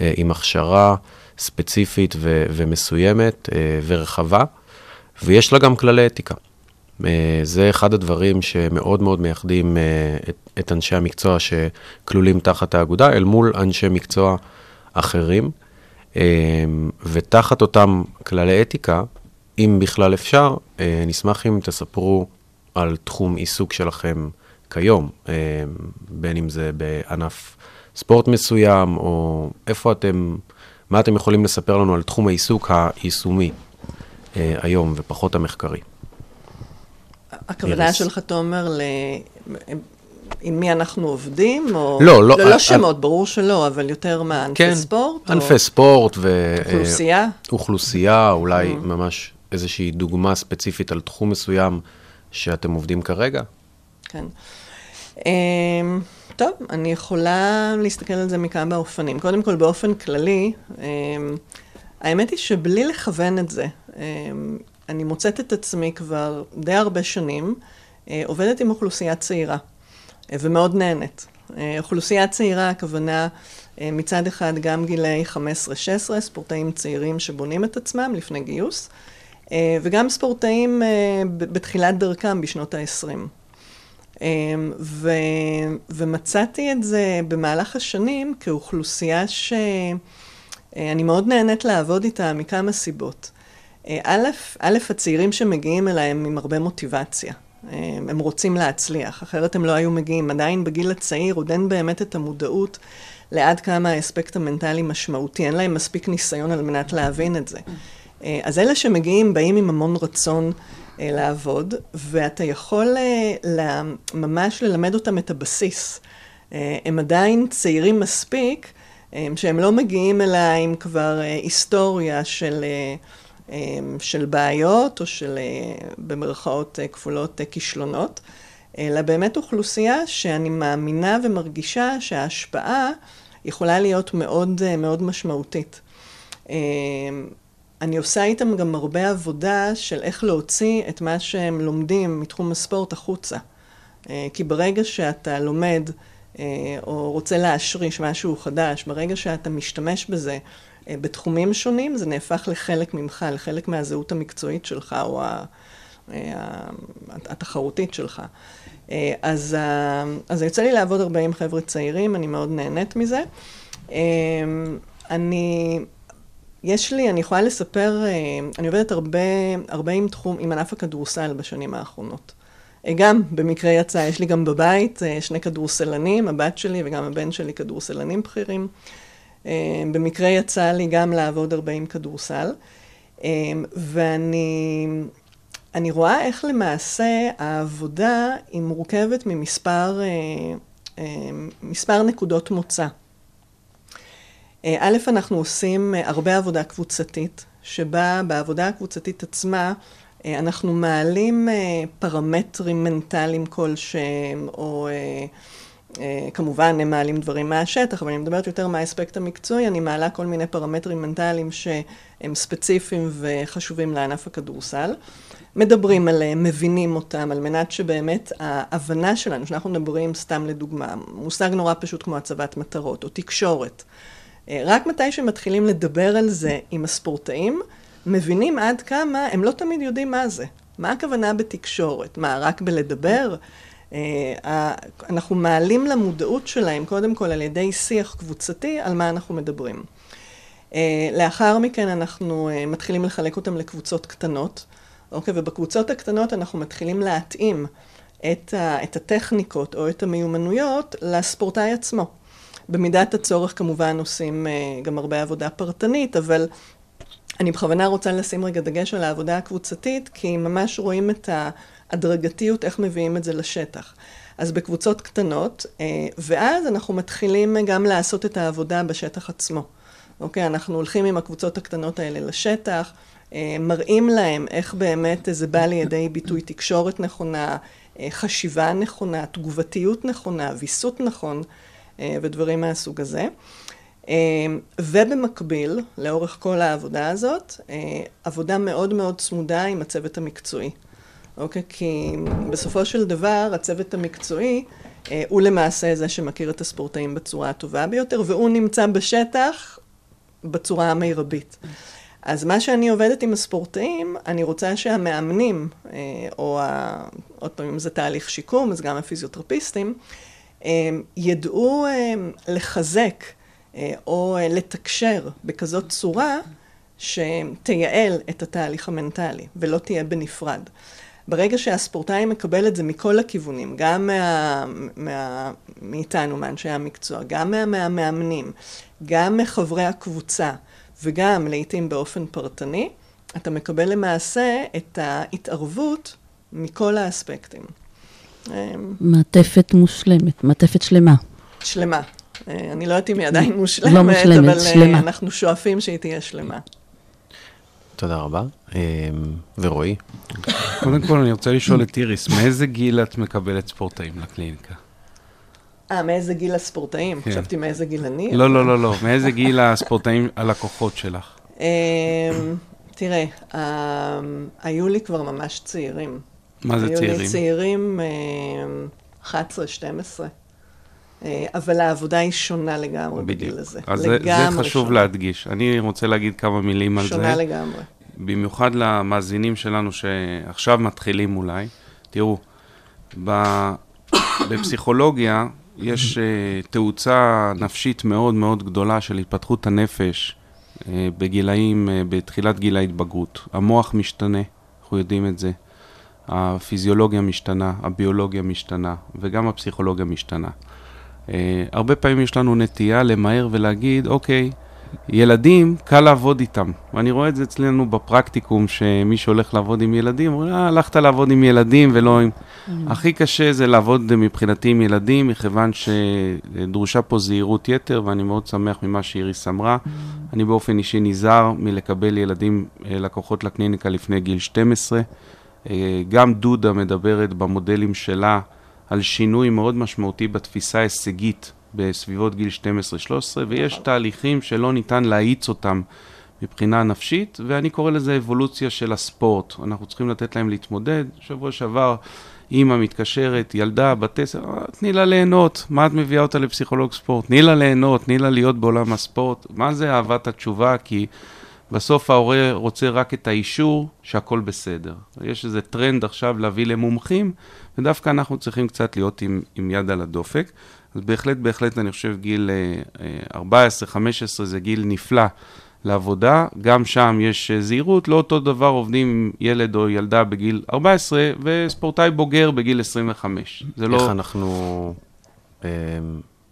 עם הכשרה ספציפית ו- ומסוימת ורחבה, ויש לה גם כללי אתיקה. זה אחד הדברים שמאוד מאוד מייחדים את, את אנשי המקצוע שכלולים תחת האגודה, אל מול אנשי מקצוע אחרים, אמ, ותחת אותם כללי אתיקה, אם בכלל אפשר, אה, נשמח אם תספרו על תחום עיסוק שלכם כיום, אמ, בין אם זה בענף ספורט מסוים, או איפה אתם, מה אתם יכולים לספר לנו על תחום העיסוק היישומי אה, היום, ופחות המחקרי. הכוונה שלך, תומר, ל... עם מי אנחנו עובדים? או... לא, לא. לא, לא שמות, ברור שלא, אבל יותר מה, ענפי כן, ספורט? ענפי או... ספורט ו... אוכלוסייה? אוכלוסייה, אולי mm. ממש איזושהי דוגמה ספציפית על תחום מסוים שאתם עובדים כרגע? כן. Um, טוב, אני יכולה להסתכל על זה מכמה אופנים. קודם כל, באופן כללי, um, האמת היא שבלי לכוון את זה, um, אני מוצאת את עצמי כבר די הרבה שנים, uh, עובדת עם אוכלוסייה צעירה. ומאוד נהנית. אה, אוכלוסייה צעירה, הכוונה אה, מצד אחד גם גילאי 15-16, ספורטאים צעירים שבונים את עצמם לפני גיוס, אה, וגם ספורטאים בתחילת דרכם בשנות ה-20. ו, ומצאתי את זה במהלך השנים כאוכלוסייה שאני מאוד נהנית לעבוד איתה מכמה סיבות. א', א', הצעירים שמגיעים אליי הם עם הרבה מוטיבציה. הם רוצים להצליח, אחרת הם לא היו מגיעים. עדיין בגיל הצעיר עוד אין באמת את המודעות לעד כמה האספקט המנטלי משמעותי, אין להם מספיק ניסיון על מנת להבין את זה. אז אלה שמגיעים באים עם המון רצון אה, לעבוד, ואתה יכול אה, ממש ללמד אותם את הבסיס. אה, הם עדיין צעירים מספיק, שהם לא מגיעים אליי עם כבר היסטוריה של... אמ, של בעיות או של אה, במרכאות אה, כפולות אה, כישלונות, אלא באמת אוכלוסייה שאני מאמינה ומרגישה שההשפעה יכולה להיות מאוד מאוד משמעותית. אה, אני עושה איתם גם הרבה עבודה של איך להוציא את מה שהם לומדים מתחום הספורט החוצה. כי ברגע שאתה לומד או רוצה להשריש משהו חדש, ברגע שאתה משתמש בזה בתחומים שונים, זה נהפך לחלק ממך, לחלק מהזהות המקצועית שלך או התחרותית שלך. אז, אז יוצא לי לעבוד הרבה עם חבר'ה צעירים, אני מאוד נהנית מזה. אני, יש לי, אני יכולה לספר, אני עובדת הרבה, הרבה עם תחום, עם ענף הכדורסל בשנים האחרונות. גם במקרה יצא, יש לי גם בבית אה, שני כדורסלנים, הבת שלי וגם הבן שלי כדורסלנים בכירים. אה, במקרה יצא לי גם לעבוד הרבה עם כדורסל, אה, ואני אני רואה איך למעשה העבודה היא מורכבת ממספר מספר נקודות מוצא. א', אנחנו עושים הרבה עבודה קבוצתית, שבה בעבודה הקבוצתית עצמה אה, אנחנו מעלים אה, פרמטרים מנטליים כלשהם, או אה, כמובן הם מעלים דברים מהשטח, אבל אני מדברת יותר מהאספקט המקצועי, אני מעלה כל מיני פרמטרים מנטליים שהם ספציפיים וחשובים לענף הכדורסל. מדברים עליהם, מבינים אותם, על מנת שבאמת ההבנה שלנו, שאנחנו מדברים סתם לדוגמה, מושג נורא פשוט כמו הצבת מטרות, או תקשורת. רק מתי שמתחילים לדבר על זה עם הספורטאים, מבינים עד כמה הם לא תמיד יודעים מה זה. מה הכוונה בתקשורת? מה, רק בלדבר? אה, אנחנו מעלים למודעות שלהם, קודם כל על ידי שיח קבוצתי, על מה אנחנו מדברים. אה, לאחר מכן אנחנו אה, מתחילים לחלק אותם לקבוצות קטנות, אוקיי? ובקבוצות הקטנות אנחנו מתחילים להתאים את, ה, את הטכניקות או את המיומנויות לספורטאי עצמו. במידת הצורך כמובן עושים גם הרבה עבודה פרטנית, אבל אני בכוונה רוצה לשים רגע דגש על העבודה הקבוצתית, כי ממש רואים את ההדרגתיות, איך מביאים את זה לשטח. אז בקבוצות קטנות, אה, ואז אנחנו מתחילים גם לעשות את העבודה בשטח עצמו. אוקיי, אנחנו הולכים עם הקבוצות הקטנות האלה לשטח, אה, מראים להם איך באמת זה בא לידי ביטוי תקשורת נכונה, אה, חשיבה נכונה, תגובתיות נכונה, ויסות נכון ודברים מהסוג הזה. ובמקביל, לאורך כל העבודה הזאת, עבודה מאוד מאוד צמודה עם הצוות המקצועי. אוקיי? כי בסופו של דבר, הצוות המקצועי אה, הוא למעשה זה שמכיר את הספורטאים בצורה הטובה ביותר, והוא נמצא בשטח בצורה המרבית. אז מה שאני עובדת עם הספורטאים, אני רוצה שהמאמנים, אה, או ה... עוד פעם, אם זה תהליך שיקום, אז גם הפיזיותרפיסטים, ידעו לחזק אה, או אה, לתקשר בכזאת צורה שתייעל את התהליך המנטלי ולא תהיה בנפרד. ברגע שהספורטאי מקבל את זה מכל הכיוונים, גם מה, מה, מאיתנו, מאנשי המקצוע, גם מהמאמנים, גם מחברי הקבוצה וגם לעיתים באופן פרטני, אתה מקבל למעשה את ההתערבות מכל האספקטים. מעטפת מושלמת, מעטפת שלמה. שלמה, אה, אני לא יודעת אם היא עדיין מושלמת, לא מושלמת, אבל אה, שלמה. אנחנו שואפים שהיא תהיה שלמה. תודה רבה. אה, ורועי? קודם כל אני רוצה לשאול את איריס, מאיזה גיל את מקבלת ספורטאים לקליניקה? אה, מאיזה גיל הספורטאים? כן. חשבתי מאיזה גיל אני. לא, לא, לא, לא. מאיזה גיל הספורטאים, הלקוחות שלך? תראה, היו לי כבר ממש צעירים. מה זה היו לי צעירים? צעירים 11-12. אה, אבל העבודה היא שונה לגמרי בגיל הזה. אז זה, זה לגמרי חשוב שונה. להדגיש. אני רוצה להגיד כמה מילים על זה. שונה לגמרי. במיוחד למאזינים שלנו שעכשיו מתחילים אולי. תראו, ב... בפסיכולוגיה יש uh, תאוצה נפשית מאוד מאוד גדולה של התפתחות הנפש uh, בגילאים, uh, בתחילת גיל ההתבגרות. המוח משתנה, אנחנו יודעים את זה. הפיזיולוגיה משתנה, הביולוגיה משתנה, וגם הפסיכולוגיה משתנה. Uh, הרבה פעמים יש לנו נטייה למהר ולהגיד, אוקיי, ילדים, קל לעבוד איתם. ואני רואה את זה אצלנו בפרקטיקום, שמי שהולך לעבוד עם ילדים, אומר, אה, הלכת לעבוד עם ילדים ולא עם... הכי קשה זה לעבוד מבחינתי עם ילדים, מכיוון שדרושה פה זהירות יתר, ואני מאוד שמח ממה שאיריס אמרה. אני באופן אישי נזהר מלקבל ילדים, אה, לקוחות לקליניקה לפני גיל 12. אה, גם דודה מדברת במודלים שלה על שינוי מאוד משמעותי בתפיסה ההישגית בסביבות גיל 12-13, ויש תהליכים שלא ניתן להאיץ אותם מבחינה נפשית, ואני קורא לזה אבולוציה של הספורט. אנחנו צריכים לתת להם להתמודד. שבוע שעבר אימא מתקשרת, ילדה, בת עשר, "אה, תני לה ליהנות, מה את מביאה אותה לפסיכולוג ספורט? תני לה ליהנות, תני לה להיות בעולם הספורט. מה זה אהבת התשובה? כי בסוף ההורה רוצה רק את האישור שהכל בסדר. יש איזה טרנד עכשיו להביא למומחים, ודווקא אנחנו צריכים קצת להיות עם, עם יד על הדופק. אז בהחלט, בהחלט, אני חושב גיל אה, אה, 14-15 זה גיל נפלא לעבודה. גם שם יש אה, זהירות, לא אותו דבר עובדים עם ילד או ילדה בגיל 14 וספורטאי בוגר בגיל 25. זה איך לא... אנחנו אה,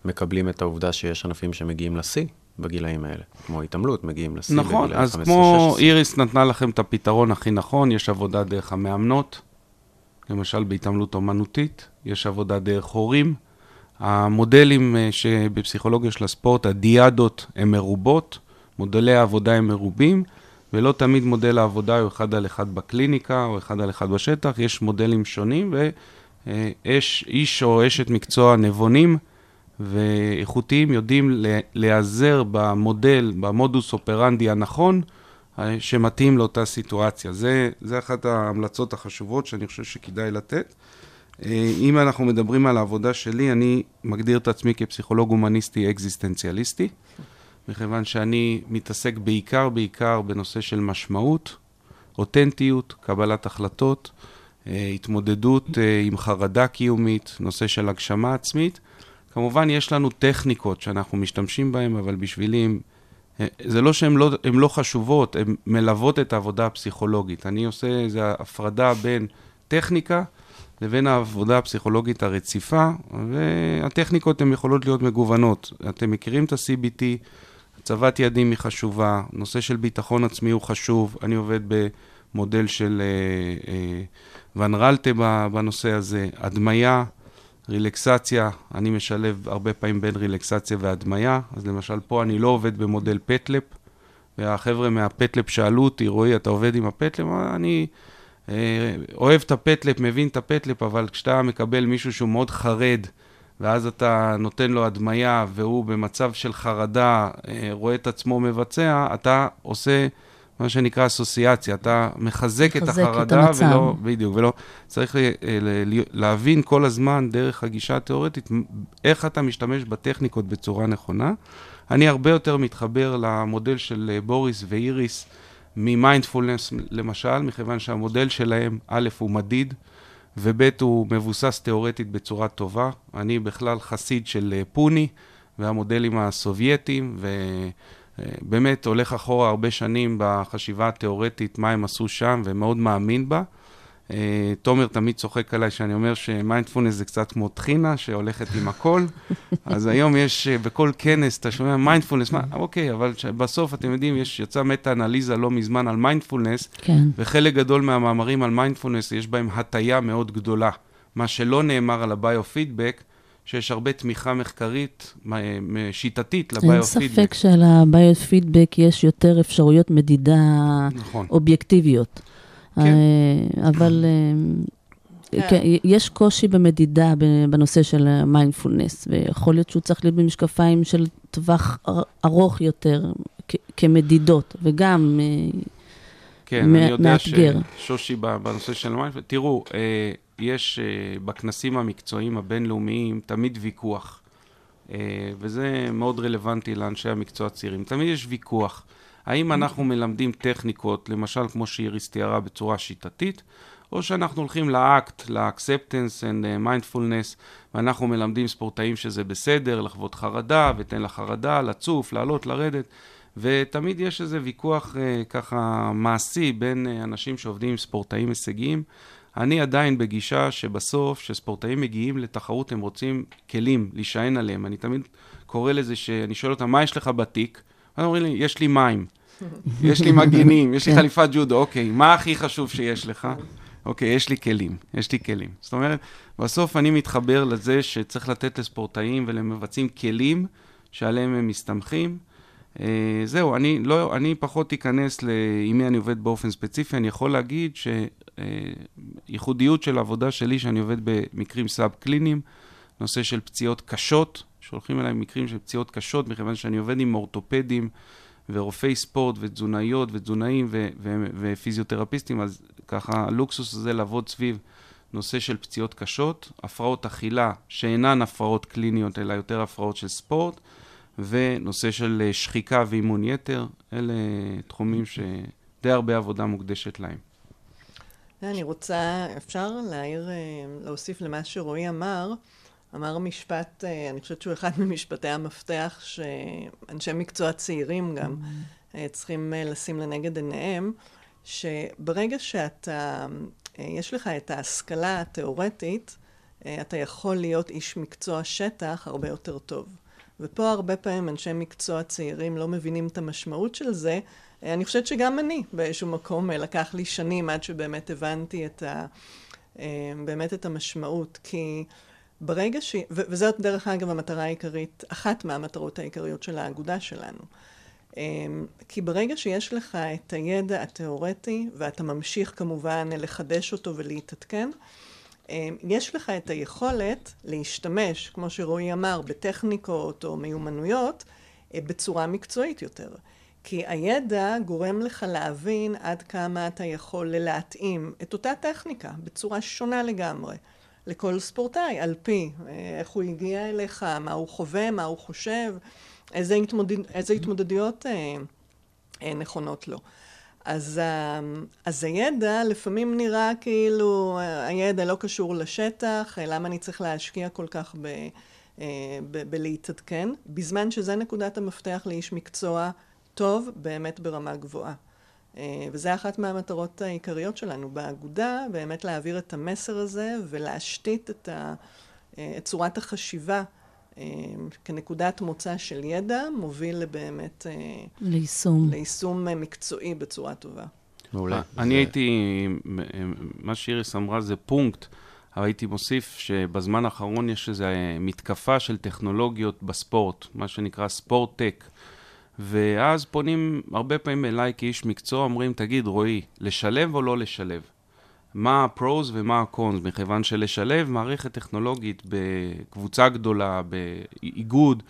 מקבלים את העובדה שיש ענפים שמגיעים לשיא בגילאים האלה, כמו התעמלות, מגיעים לשיא נכון, בגילאי אז 15-16. כמו איריס נתנה לכם את הפתרון הכי נכון, יש עבודה דרך המאמנות, למשל בהתעמלות אומנותית, יש עבודה דרך הורים. המודלים אה, שבפסיכולוגיה של הספורט, הדיאדות הן מרובות, מודלי העבודה הם מרובים, ולא תמיד מודל העבודה הוא אחד על אחד בקליניקה או אחד על אחד בשטח, יש מודלים שונים, ויש איש או אשת מקצוע נבונים ואיכותיים יודעים להיעזר במודל, במודוס אופרנדי הנכון, אה, שמתאים לאותה סיטואציה. זה, זה אחת ההמלצות החשובות שאני חושב שכדאי לתת. אה, אם אנחנו מדברים על העבודה שלי, אני מגדיר את עצמי כפסיכולוג הומניסטי אקזיסטנציאליסטי, מכיוון שאני מתעסק בעיקר, בעיקר בנושא של משמעות, אותנטיות, קבלת החלטות, אה, התמודדות עם חרדה קיומית, נושא של הגשמה עצמית. כמובן, יש לנו טכניקות שאנחנו משתמשים בהן, אבל בשבילי אה, זה לא שהן לא, לא חשובות, הן מלוות את העבודה הפסיכולוגית. אני עושה איזו הפרדה בין טכניקה לבין העבודה הפסיכולוגית הרציפה, והטכניקות הן יכולות להיות מגוונות. אתם מכירים את ה-CBT, הצבת יעדים היא חשובה, נושא של ביטחון עצמי הוא חשוב, אני עובד במודל של אה, אה, ון רלטה ב- בנושא הזה, הדמיה, רילקסציה, אני משלב הרבה פעמים בין רילקסציה והדמיה, אז למשל פה אני לא עובד במודל פטלפ, והחבר'ה מהפטלפ שאלו אותי, רועי, אתה עובד עם הפטלפ? אני אה, אוהב את הפטלפ, מבין את הפטלפ, אבל כשאתה מקבל מישהו שהוא מאוד חרד, ואז אתה נותן לו הדמיה, והוא במצב של חרדה, אה, רואה את עצמו מבצע, אתה עושה מה שנקרא אסוציאציה, אתה מחזק את מחזק את החרדה, המצב. ולא, בדיוק, ולא, צריך ל, ל, ל, להבין כל הזמן, דרך הגישה התיאורטית, איך אתה משתמש בטכניקות בצורה נכונה. אני הרבה יותר מתחבר למודל של אה, בוריס ואיריס ממיינדפולנס, למשל, מכיוון שהמודל שלהם, א', הוא מדיד, וב', הוא מבוסס תיאורטית בצורה טובה. אני בכלל חסיד של אה, פוני והמודלים הסובייטיים, ובאמת הולך אחורה הרבה שנים בחשיבה התיאורטית, מה הם עשו שם, ומאוד מאמין בה. אה, תומר תמיד צוחק עליי שאני אומר שמיינדפולנס זה קצת כמו טחינה שהולכת עם הכל. אז היום יש, אה, בכל כנס אתה שומע מיינדפולנס, מה, אוקיי, אבל בסוף אתם יודעים, יש, יצא מטה-אנליזה לא מזמן על מיינדפולנס, כן. וחלק גדול מהמאמרים על מיינדפולנס, יש בהם הטיה מאוד גדולה. מה שלא נאמר על הביו-פידבק, שיש הרבה תמיכה מחקרית, שיטתית אין לביו-פידבק. ספק שלביו-פידבק יש יותר אפשרויות מדידה נכון. אובייקטיביות. כן. אה, אבל אה, כן, יש קושי במדידה בנושא של מיינדפולנס, ויכול להיות שהוא צריך להיות במשקפיים של טווח אר- ארוך יותר, כמדידות, וגם אה, כן, מא- אני יודע מאתגר. ששושי בנושא של מיינדפולנס, תראו, יש אה, בכנסים המקצועיים הבינלאומיים תמיד ויכוח, אה, וזה מאוד רלוונטי לאנשי המקצוע הצעירים. תמיד יש ויכוח. האם אנחנו מלמדים טכניקות, למשל כמו שאיריס תיארה, בצורה שיטתית, או שאנחנו הולכים לאקט, ל-acceptance and uh, mindfulness, ואנחנו מלמדים ספורטאים שזה בסדר, לחוות חרדה, ותן לחרדה, לצוף, לעלות, לרדת. ותמיד יש איזה ויכוח אה, ככה מעשי בין אה, אנשים שעובדים עם ספורטאים הישגיים. אני עדיין בגישה שבסוף, כשספורטאים מגיעים לתחרות, הם רוצים כלים, להישען עליהם. אני תמיד קורא לזה שאני שואל אותם, מה יש לך בתיק? הם אומרים לי, יש לי מים, יש לי מגינים, יש לי חליפת ג'ודו, אוקיי, מה הכי חשוב שיש לך? אוקיי, יש לי כלים, יש לי כלים. זאת אומרת, בסוף אני מתחבר לזה שצריך לתת לספורטאים ולמבצעים כלים שעליהם הם מסתמכים. אה, זהו, אני, לא, אני פחות אכנס. עם מי אני עובד באופן ספציפי, אני יכול להגיד שייחודיות של העבודה שלי, שאני עובד במקרים סאב-קליניים, נושא של פציעות קשות, שולחים אליי מקרים של פציעות קשות, מכיוון שאני עובד עם אורתופדים ורופאי ספורט ותזונאיות ותזונאים ו- ו- ופיזיותרפיסטים, אז ככה הלוקסוס הזה לעבוד סביב נושא של פציעות קשות, הפרעות אכילה שאינן הפרעות קליניות אלא יותר הפרעות של ספורט, ונושא של אה, שחיקה ואימון יתר, אלה תחומים שדי הרבה עבודה מוקדשת להם. אני רוצה, אפשר להעיר, אה, להוסיף למה שרועי אמר. אמר משפט, אה, אני חושבת שהוא אחד ממשפטי המפתח שאנשי מקצוע צעירים גם אה, צריכים לשים לנגד עיניהם, שברגע שאתה, יש לך את ההשכלה התיאורטית, אתה יכול להיות איש מקצוע שטח הרבה יותר טוב. ופה הרבה פעמים אנשי מקצוע צעירים לא מבינים את המשמעות של זה. אני חושבת שגם אני באיזשהו מקום לקח לי שנים עד שבאמת הבנתי את ה... באמת את המשמעות, כי ברגע ש... וזאת דרך אגב המטרה העיקרית, אחת מהמטרות העיקריות של האגודה שלנו. כי ברגע שיש לך את הידע התיאורטי, ואתה ממשיך כמובן לחדש אותו ולהתעדכן, יש לך את היכולת להשתמש, כמו שרועי אמר, בטכניקות או מיומנויות, בצורה מקצועית יותר. כי הידע גורם לך להבין עד כמה אתה יכול להתאים את אותה טכניקה בצורה שונה לגמרי לכל ספורטאי, על פי איך הוא הגיע אליך, מה הוא חווה, מה הוא חושב, איזה, התמודד, איזה התמודדויות אה, אה, נכונות לו. אז, אז הידע לפעמים נראה כאילו הידע לא קשור לשטח, למה אני צריך להשקיע כל כך ב, ב, בלהתעדכן, בזמן שזה נקודת המפתח לאיש מקצוע טוב באמת ברמה גבוהה. וזה אחת מהמטרות העיקריות שלנו באגודה, באמת להעביר את המסר הזה ולהשתית את, ה, את צורת החשיבה כנקודת מוצא של ידע, מוביל לבאמת... ליישום. ליישום מקצועי בצורה טובה. מעולה. אני הייתי, מה שאיריס אמרה זה פונקט, אבל הייתי מוסיף שבזמן האחרון יש איזו מתקפה של טכנולוגיות בספורט, מה שנקרא sport-tech. ואז פונים הרבה פעמים אליי כאיש מקצוע, אומרים, תגיד, רועי, לשלב או לא לשלב? מה ה pros ומה ה cons, מכיוון שלשלב מערכת טכנולוגית בקבוצה גדולה, באיגוד,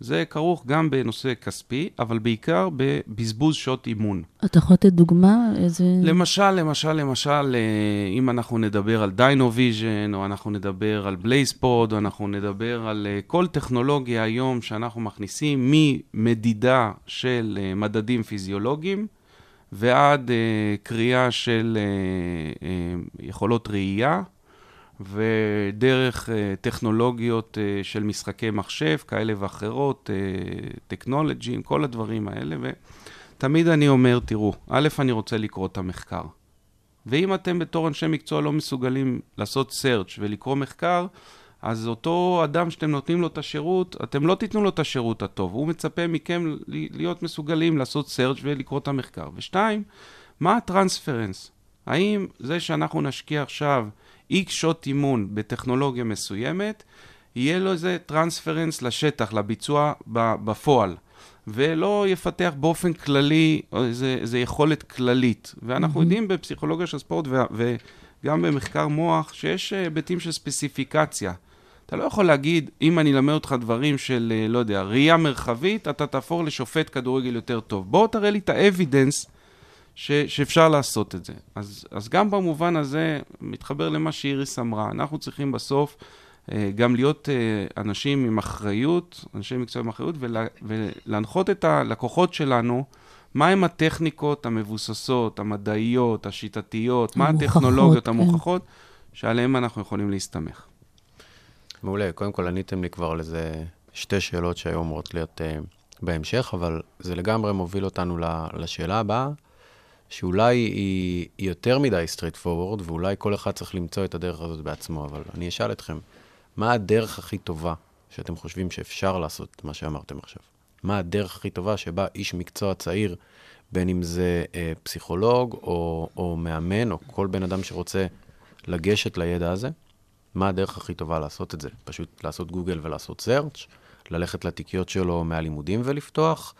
זה כרוך גם בנושא כספי, אבל בעיקר בבזבוז שעות אימון. אתה יכול לתת דוגמה? איזה... למשל, למשל, למשל, אם אנחנו נדבר על דיינוויז'ן, או אנחנו נדבר על בלייזפוד, או אנחנו נדבר על כל טכנולוגיה היום שאנחנו מכניסים ממדידה של מדדים פיזיולוגיים, ועד uh, קריאה של uh, uh, יכולות ראייה, ודרך uh, טכנולוגיות uh, של משחקי מחשב, כאלה ואחרות, טכנולוגיים, uh, כל הדברים האלה. ותמיד אני אומר, תראו, א', אני רוצה לקרוא את המחקר. ואם אתם בתור אנשי מקצוע לא מסוגלים לעשות search ולקרוא מחקר, אז אותו אדם שאתם נותנים לו את השירות, אתם לא תיתנו לו את השירות הטוב. הוא מצפה מכם להיות מסוגלים לעשות search ולקרוא את המחקר. ושתיים, מה ה transference? האם זה שאנחנו נשקיע עכשיו איקס שעות אימון בטכנולוגיה מסוימת, יהיה לו איזה transference לשטח, לביצוע בפועל, ולא יפתח באופן כללי איזה, איזה יכולת כללית. ואנחנו mm-hmm. יודעים בפסיכולוגיה של ספורט ו- וגם במחקר מוח שיש היבטים של ספציפיקציה. אתה לא יכול להגיד, אם אני אלמד אותך דברים של, לא יודע, ראייה מרחבית, אתה תהפוך לשופט כדורגל יותר טוב. בוא תראה לי את ה evidence ש, שאפשר לעשות את זה. אז, אז גם במובן הזה, מתחבר למה שאיריס אמרה, אנחנו צריכים בסוף אה, גם להיות אה, אנשים עם אחריות, אנשי מקצוע עם אחריות, ולה, ולהנחות את הלקוחות שלנו, מהם הטכניקות המבוססות, המדעיות, השיטתיות, מה הטכנולוגיות כן. המוכחות, שעליהן אנחנו יכולים להסתמך. מעולה. קודם כל עניתם לי כבר על איזה שתי שאלות שהיו אמורות להיות uh, בהמשך, אבל זה לגמרי מוביל אותנו לשאלה הבאה, שאולי היא, יותר מדי straight forward, ואולי כל אחד צריך למצוא את הדרך הזאת בעצמו, אבל אני אשאל אתכם, מה הדרך הכי טובה שאתם חושבים שאפשר לעשות את מה שאמרתם עכשיו? מה הדרך הכי טובה שבה איש מקצוע צעיר, בין אם זה אה, פסיכולוג או, או מאמן, או כל בן אדם שרוצה לגשת לידע הזה, מה הדרך הכי טובה לעשות את זה? פשוט לעשות גוגל ולעשות search, ללכת לתיקיות שלו מהלימודים ולפתוח,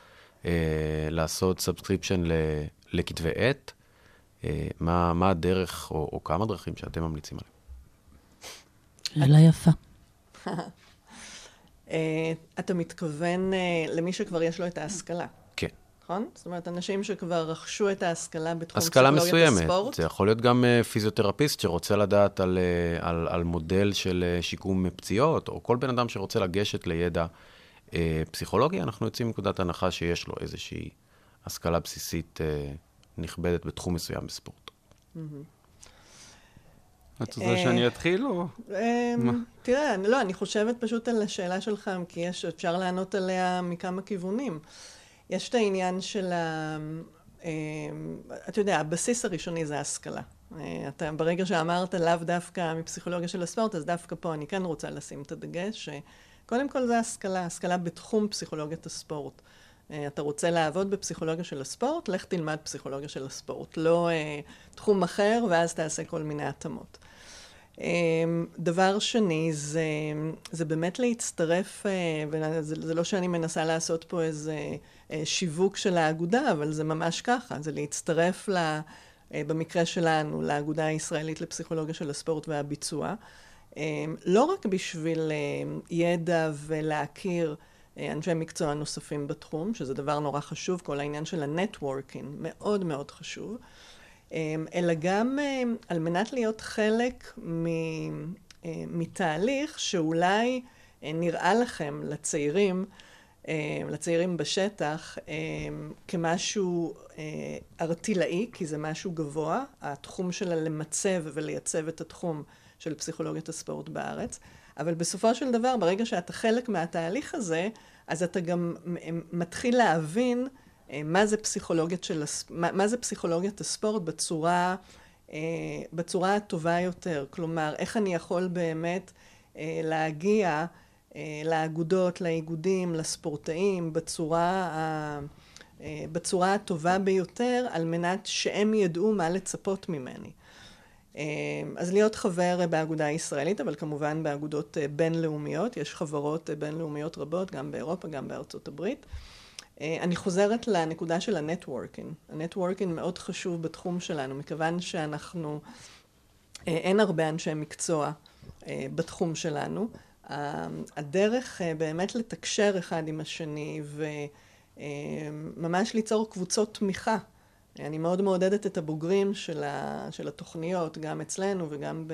אה, לעשות subscription לכתבי עת, אה, מה, מה הדרך, או, או כמה דרכים שאתם ממליצים עליהם? שאלה יפה. אה, אתה מתכוון אה, למי שכבר יש לו את ההשכלה. נכון? זאת אומרת, אנשים שכבר רכשו את ההשכלה בתחום השכלה פסיכולוגיית מסוימת. הספורט. זה יכול להיות גם אה, פיזיותרפיסט שרוצה לדעת על, אה, על, על מודל של אה, שיקום פציעות, או כל בן אדם שרוצה לגשת לידע אה, פסיכולוגי, אנחנו יוצאים מנקודת הנחה שיש לו איזושהי השכלה בסיסית אה, נכבדת בתחום מסוים בספורט. את רוצה שאני אתחיל או... תראה, אני- לא, אני חושבת פשוט על השאלה שלך, כי יש, אפשר לענות עליה מכמה כיוונים. יש את העניין של ה... אמ, אתה יודע, הבסיס הראשוני זה ההשכלה. אה, אתה, ברגע שאמרת לאו דווקא מפסיכולוגיה של הספורט, אז דווקא פה אני כן רוצה לשים את הדגש, שקודם כל זה השכלה, השכלה בתחום פסיכולוגיית הספורט. אה, אתה רוצה לעבוד בפסיכולוגיה של הספורט, לך תלמד פסיכולוגיה של הספורט. לא אה, תחום אחר, ואז תעשה כל מיני התאמות. אמ, דבר שני, זה, זה באמת להצטרף, אה, וזה זה לא שאני מנסה לעשות פה איזה אה, שיווק של האגודה, אבל זה ממש ככה, זה להצטרף, ל, אה, במקרה שלנו, לאגודה הישראלית לפסיכולוגיה של הספורט והביצוע. אמ, לא רק בשביל אה, ידע ולהכיר אה, אנשי מקצוע נוספים בתחום, שזה דבר נורא חשוב, כל העניין של הנטוורקינג, מאוד מאוד חשוב. אלא גם על מנת להיות חלק מ, אה, מתהליך שאולי אה, נראה לכם, לצעירים, אה, לצעירים בשטח, אמ, כמשהו ארטילאי, כי זה משהו גבוה, התחום של למצב ולייצב את התחום של פסיכולוגיית הספורט בארץ. אבל בסופו של דבר, ברגע שאתה חלק מהתהליך הזה, אז אתה גם מתחיל להבין אה, מה זה פסיכולוגיית, של, מה, מה זה פסיכולוגיית הספורט בצורה, אה, בצורה הטובה יותר. כלומר, איך אני יכול באמת אה, להגיע אה, לאגודות, לאיגודים, לספורטאים, בצורה, ה, אה, בצורה הטובה ביותר, על מנת שהם ידעו מה לצפות ממני. אה, אז להיות חבר אה, באגודה הישראלית, אבל כמובן באגודות אה, בינלאומיות, יש חברות אה, בינלאומיות רבות, גם באירופה, גם בארצות הברית. אה, אני חוזרת לנקודה של ה networking. ה networking מאוד חשוב בתחום שלנו, מכיוון שאנחנו, אה, אין הרבה אנשי מקצוע אה, בתחום שלנו. ה- הדרך אה, באמת לתקשר אחד עם השני וממש ליצור קבוצות תמיכה. אני מאוד מעודדת את הבוגרים של, ה, של התוכניות, גם אצלנו וגם ב,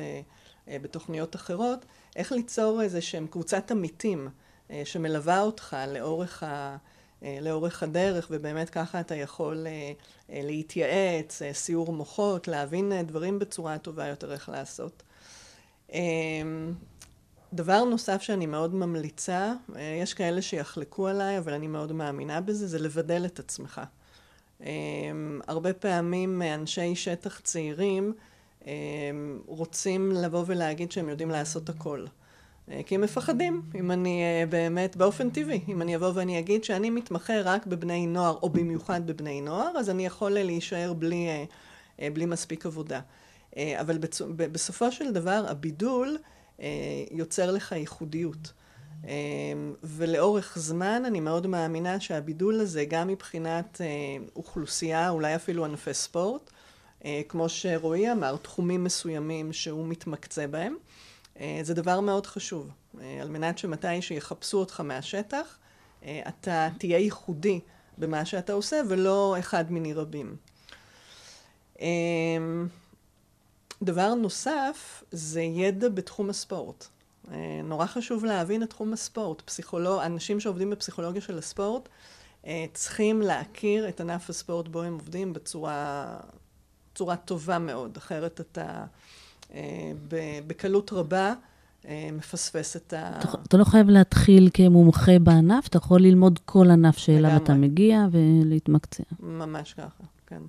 אה, בתוכניות אחרות, איך ליצור איזה שהם קבוצת עמיתים אה, שמלווה אותך לאורך, ה, אה, לאורך הדרך, ובאמת ככה אתה יכול אה, אה, להתייעץ, אה, סיור מוחות, להבין אה, דברים בצורה טובה יותר איך לעשות. אה, דבר נוסף שאני מאוד ממליצה, אה, יש כאלה שיחלקו עליי, אבל אני מאוד מאמינה בזה, זה לבדל את עצמך. Um, הרבה פעמים אנשי שטח צעירים רוצים לבוא ולהגיד שהם יודעים לעשות הכל. כי הם מפחדים, אם אני באמת, באופן טבעי, אם אני אבוא ואני אגיד שאני מתמחה רק בבני נוער, או במיוחד בבני נוער, אז אני יכול להישאר בלי, בלי מספיק עבודה. אבל בסופו של דבר, הבידול יוצר לך ייחודיות. אמ, ולאורך זמן אני מאוד מאמינה שהבידול הזה, גם מבחינת אה, אוכלוסייה, אולי אפילו ענפי ספורט, אה, כמו שרועי אמר, תחומים מסוימים שהוא מתמקצע בהם, אה, זה דבר מאוד חשוב, אה, על מנת שמתי שיחפשו אותך מהשטח, אה, אתה תהיה ייחודי במה שאתה עושה ולא אחד מיני רבים. דבר נוסף זה ידע בתחום הספורט. אה, נורא חשוב להבין את תחום הספורט. פסיכולוג... אנשים שעובדים בפסיכולוגיה של הספורט אה, צריכים להכיר את ענף הספורט בו הם עובדים בצורה, בצורה טובה מאוד, אחרת אתה אה, בקלות רבה מפספס את ה... אתה- אתה לא חייב להתחיל כמומחה בענף, אתה יכול ללמוד כל ענף שאליו. אתה מגיע ולהתמקצע. ממש ככה, כן.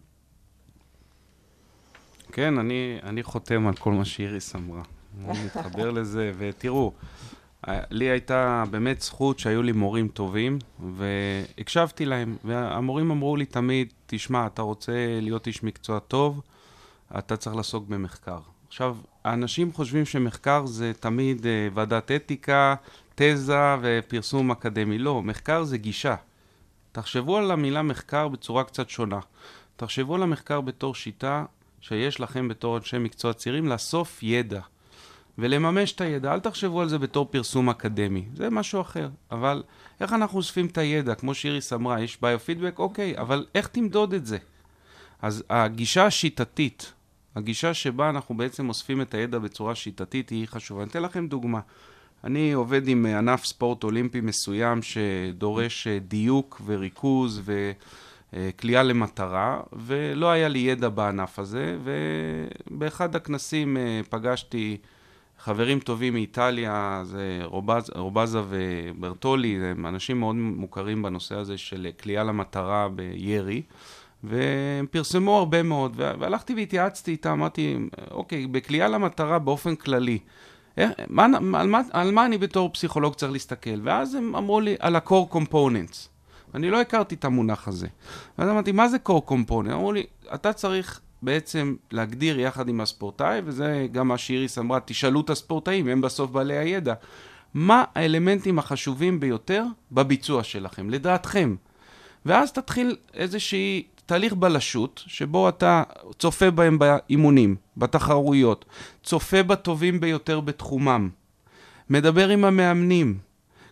כן, אני, אני חותם על כל מה שאיריס אמרה. אני מתחבר לזה, ותראו, אה, לי הייתה באמת זכות שהיו לי מורים טובים, והקשבתי להם, והמורים אמרו לי תמיד, תשמע, אתה רוצה להיות איש מקצוע טוב, אתה צריך לעסוק במחקר. עכשיו, האנשים חושבים שמחקר זה תמיד אה, ועדת אתיקה, תזה ופרסום אקדמי. לא, מחקר זה גישה. תחשבו על המילה מחקר בצורה קצת שונה. תחשבו על המחקר בתור שיטה שיש לכם בתור אנשי מקצוע צעירים לאסוף ידע. ולממש את הידע. אל תחשבו על זה בתור פרסום אקדמי, זה משהו אחר. אבל איך אנחנו אוספים את הידע? כמו שאיריס אמרה, יש ביו-פידבק, אוקיי, אבל איך תמדוד את זה? אז הגישה השיטתית, הגישה שבה אנחנו בעצם אוספים את הידע בצורה שיטתית היא חשובה. אני אתן לכם דוגמה. אני עובד עם ענף ספורט אולימפי מסוים שדורש אה, דיוק וריכוז וכליאה למטרה, ולא היה לי ידע בענף הזה, ובאחד הכנסים אה, פגשתי חברים טובים מאיטליה, זה רובז, רובזה וברטולי, הם אנשים מאוד מוכרים בנושא הזה של כליאה למטרה בירי. והם פרסמו הרבה מאוד, והלכתי והתייעצתי איתם, אמרתי, אוקיי, בכליאה למטרה באופן כללי, איך, מה, על, מה, על מה אני בתור פסיכולוג צריך להסתכל? ואז הם אמרו לי, על ה-core components. אני לא הכרתי את המונח הזה. ואז אמרתי, מה זה core component? אמרו לי, אתה צריך בעצם להגדיר יחד עם הספורטאי, וזה גם מה שאיריס אמרה, תשאלו את הספורטאים, הם בסוף בעלי הידע. מה האלמנטים החשובים ביותר בביצוע שלכם, לדעתכם? ואז תתחיל איזושהי תהליך בלשות, שבו אתה צופה בהם באימונים, בתחרויות, צופה בטובים ביותר בתחומם, מדבר עם המאמנים,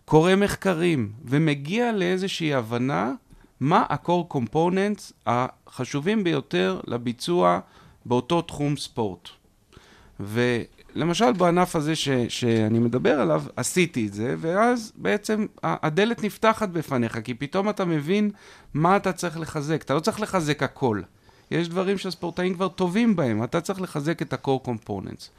קורא מחקרים, ומגיע לאיזושהי הבנה מה ה-core components החשובים ביותר לביצוע באותו תחום ספורט. ולמשל בענף הזה ש, שאני מדבר עליו, עשיתי את זה, ואז בעצם הדלת נפתחת בפניך, כי פתאום אתה מבין מה אתה צריך לחזק. אתה לא צריך לחזק הכל. יש דברים שהספורטאים כבר טובים בהם, אתה צריך לחזק את ה-core components.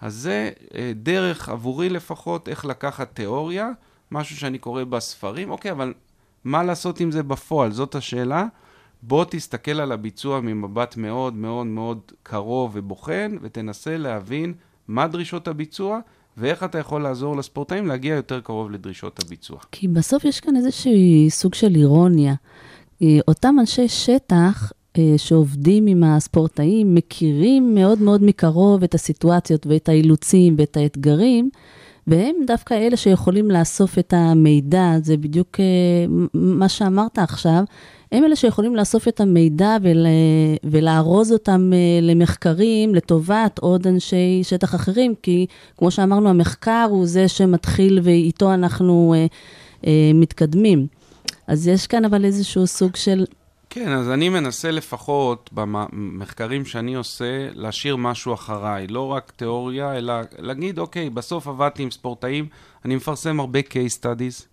אז זה אה, דרך עבורי לפחות, איך לקחת תיאוריה, משהו שאני קורא בספרים, אוקיי, אבל מה לעשות עם זה בפועל? זאת השאלה. בוא תסתכל על הביצוע ממבט מאוד מאוד מאוד קרוב ובוחן, ותנסה להבין מה דרישות הביצוע, ואיך אתה יכול לעזור לספורטאים להגיע יותר קרוב לדרישות הביצוע. כי בסוף יש כאן איזשהו סוג של אירוניה. אה, אותם אנשי שטח אה, שעובדים עם הספורטאים מכירים מאוד מאוד מקרוב את הסיטואציות ואת האילוצים ואת האתגרים, והם דווקא אלה שיכולים לאסוף את המידע, זה בדיוק אה, מה שאמרת עכשיו, הם אלה שיכולים לאסוף את המידע ול, ולארוז אותם אה, למחקרים לטובת עוד אנשי שטח אחרים, כי כמו שאמרנו, המחקר הוא זה שמתחיל ואיתו אנחנו אה, מתקדמים. אז יש כאן אבל איזשהו סוג של... כן, אז אני מנסה לפחות במחקרים שאני עושה להשאיר משהו אחריי, לא רק תיאוריה, אלא להגיד, אוקיי, בסוף עבדתי עם ספורטאים, אני מפרסם הרבה case studies,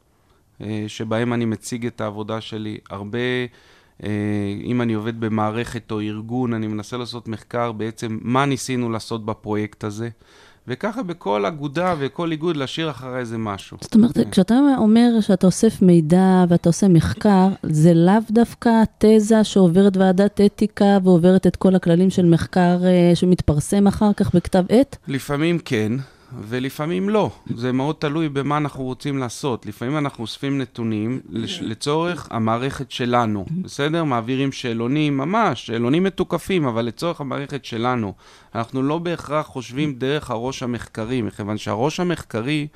אה, שבהם אני מציג את העבודה שלי. הרבה, אה, אם אני עובד במערכת או ארגון, אני מנסה לעשות מחקר בעצם מה ניסינו לעשות בפרויקט הזה. וככה בכל אגודה וכל איגוד להשאיר אחרי איזה משהו. זאת אומרת, כן. כשאתה אומר שאתה אוסף מידע ואתה עושה מחקר, זה לאו דווקא תזה שעוברת ועדת אתיקה ועוברת את כל הכללים של מחקר אה, שמתפרסם אחר כך בכתב עת? לפעמים כן, ולפעמים לא. זה מאוד תלוי במה אנחנו רוצים לעשות. לפעמים אנחנו אוספים נתונים לצורך המערכת שלנו, בסדר? מעבירים שאלונים, ממש, שאלונים מתוקפים, אבל לצורך המערכת שלנו. אנחנו לא בהכרח חושבים דרך הראש המחקרי, מכיוון שהראש המחקרי...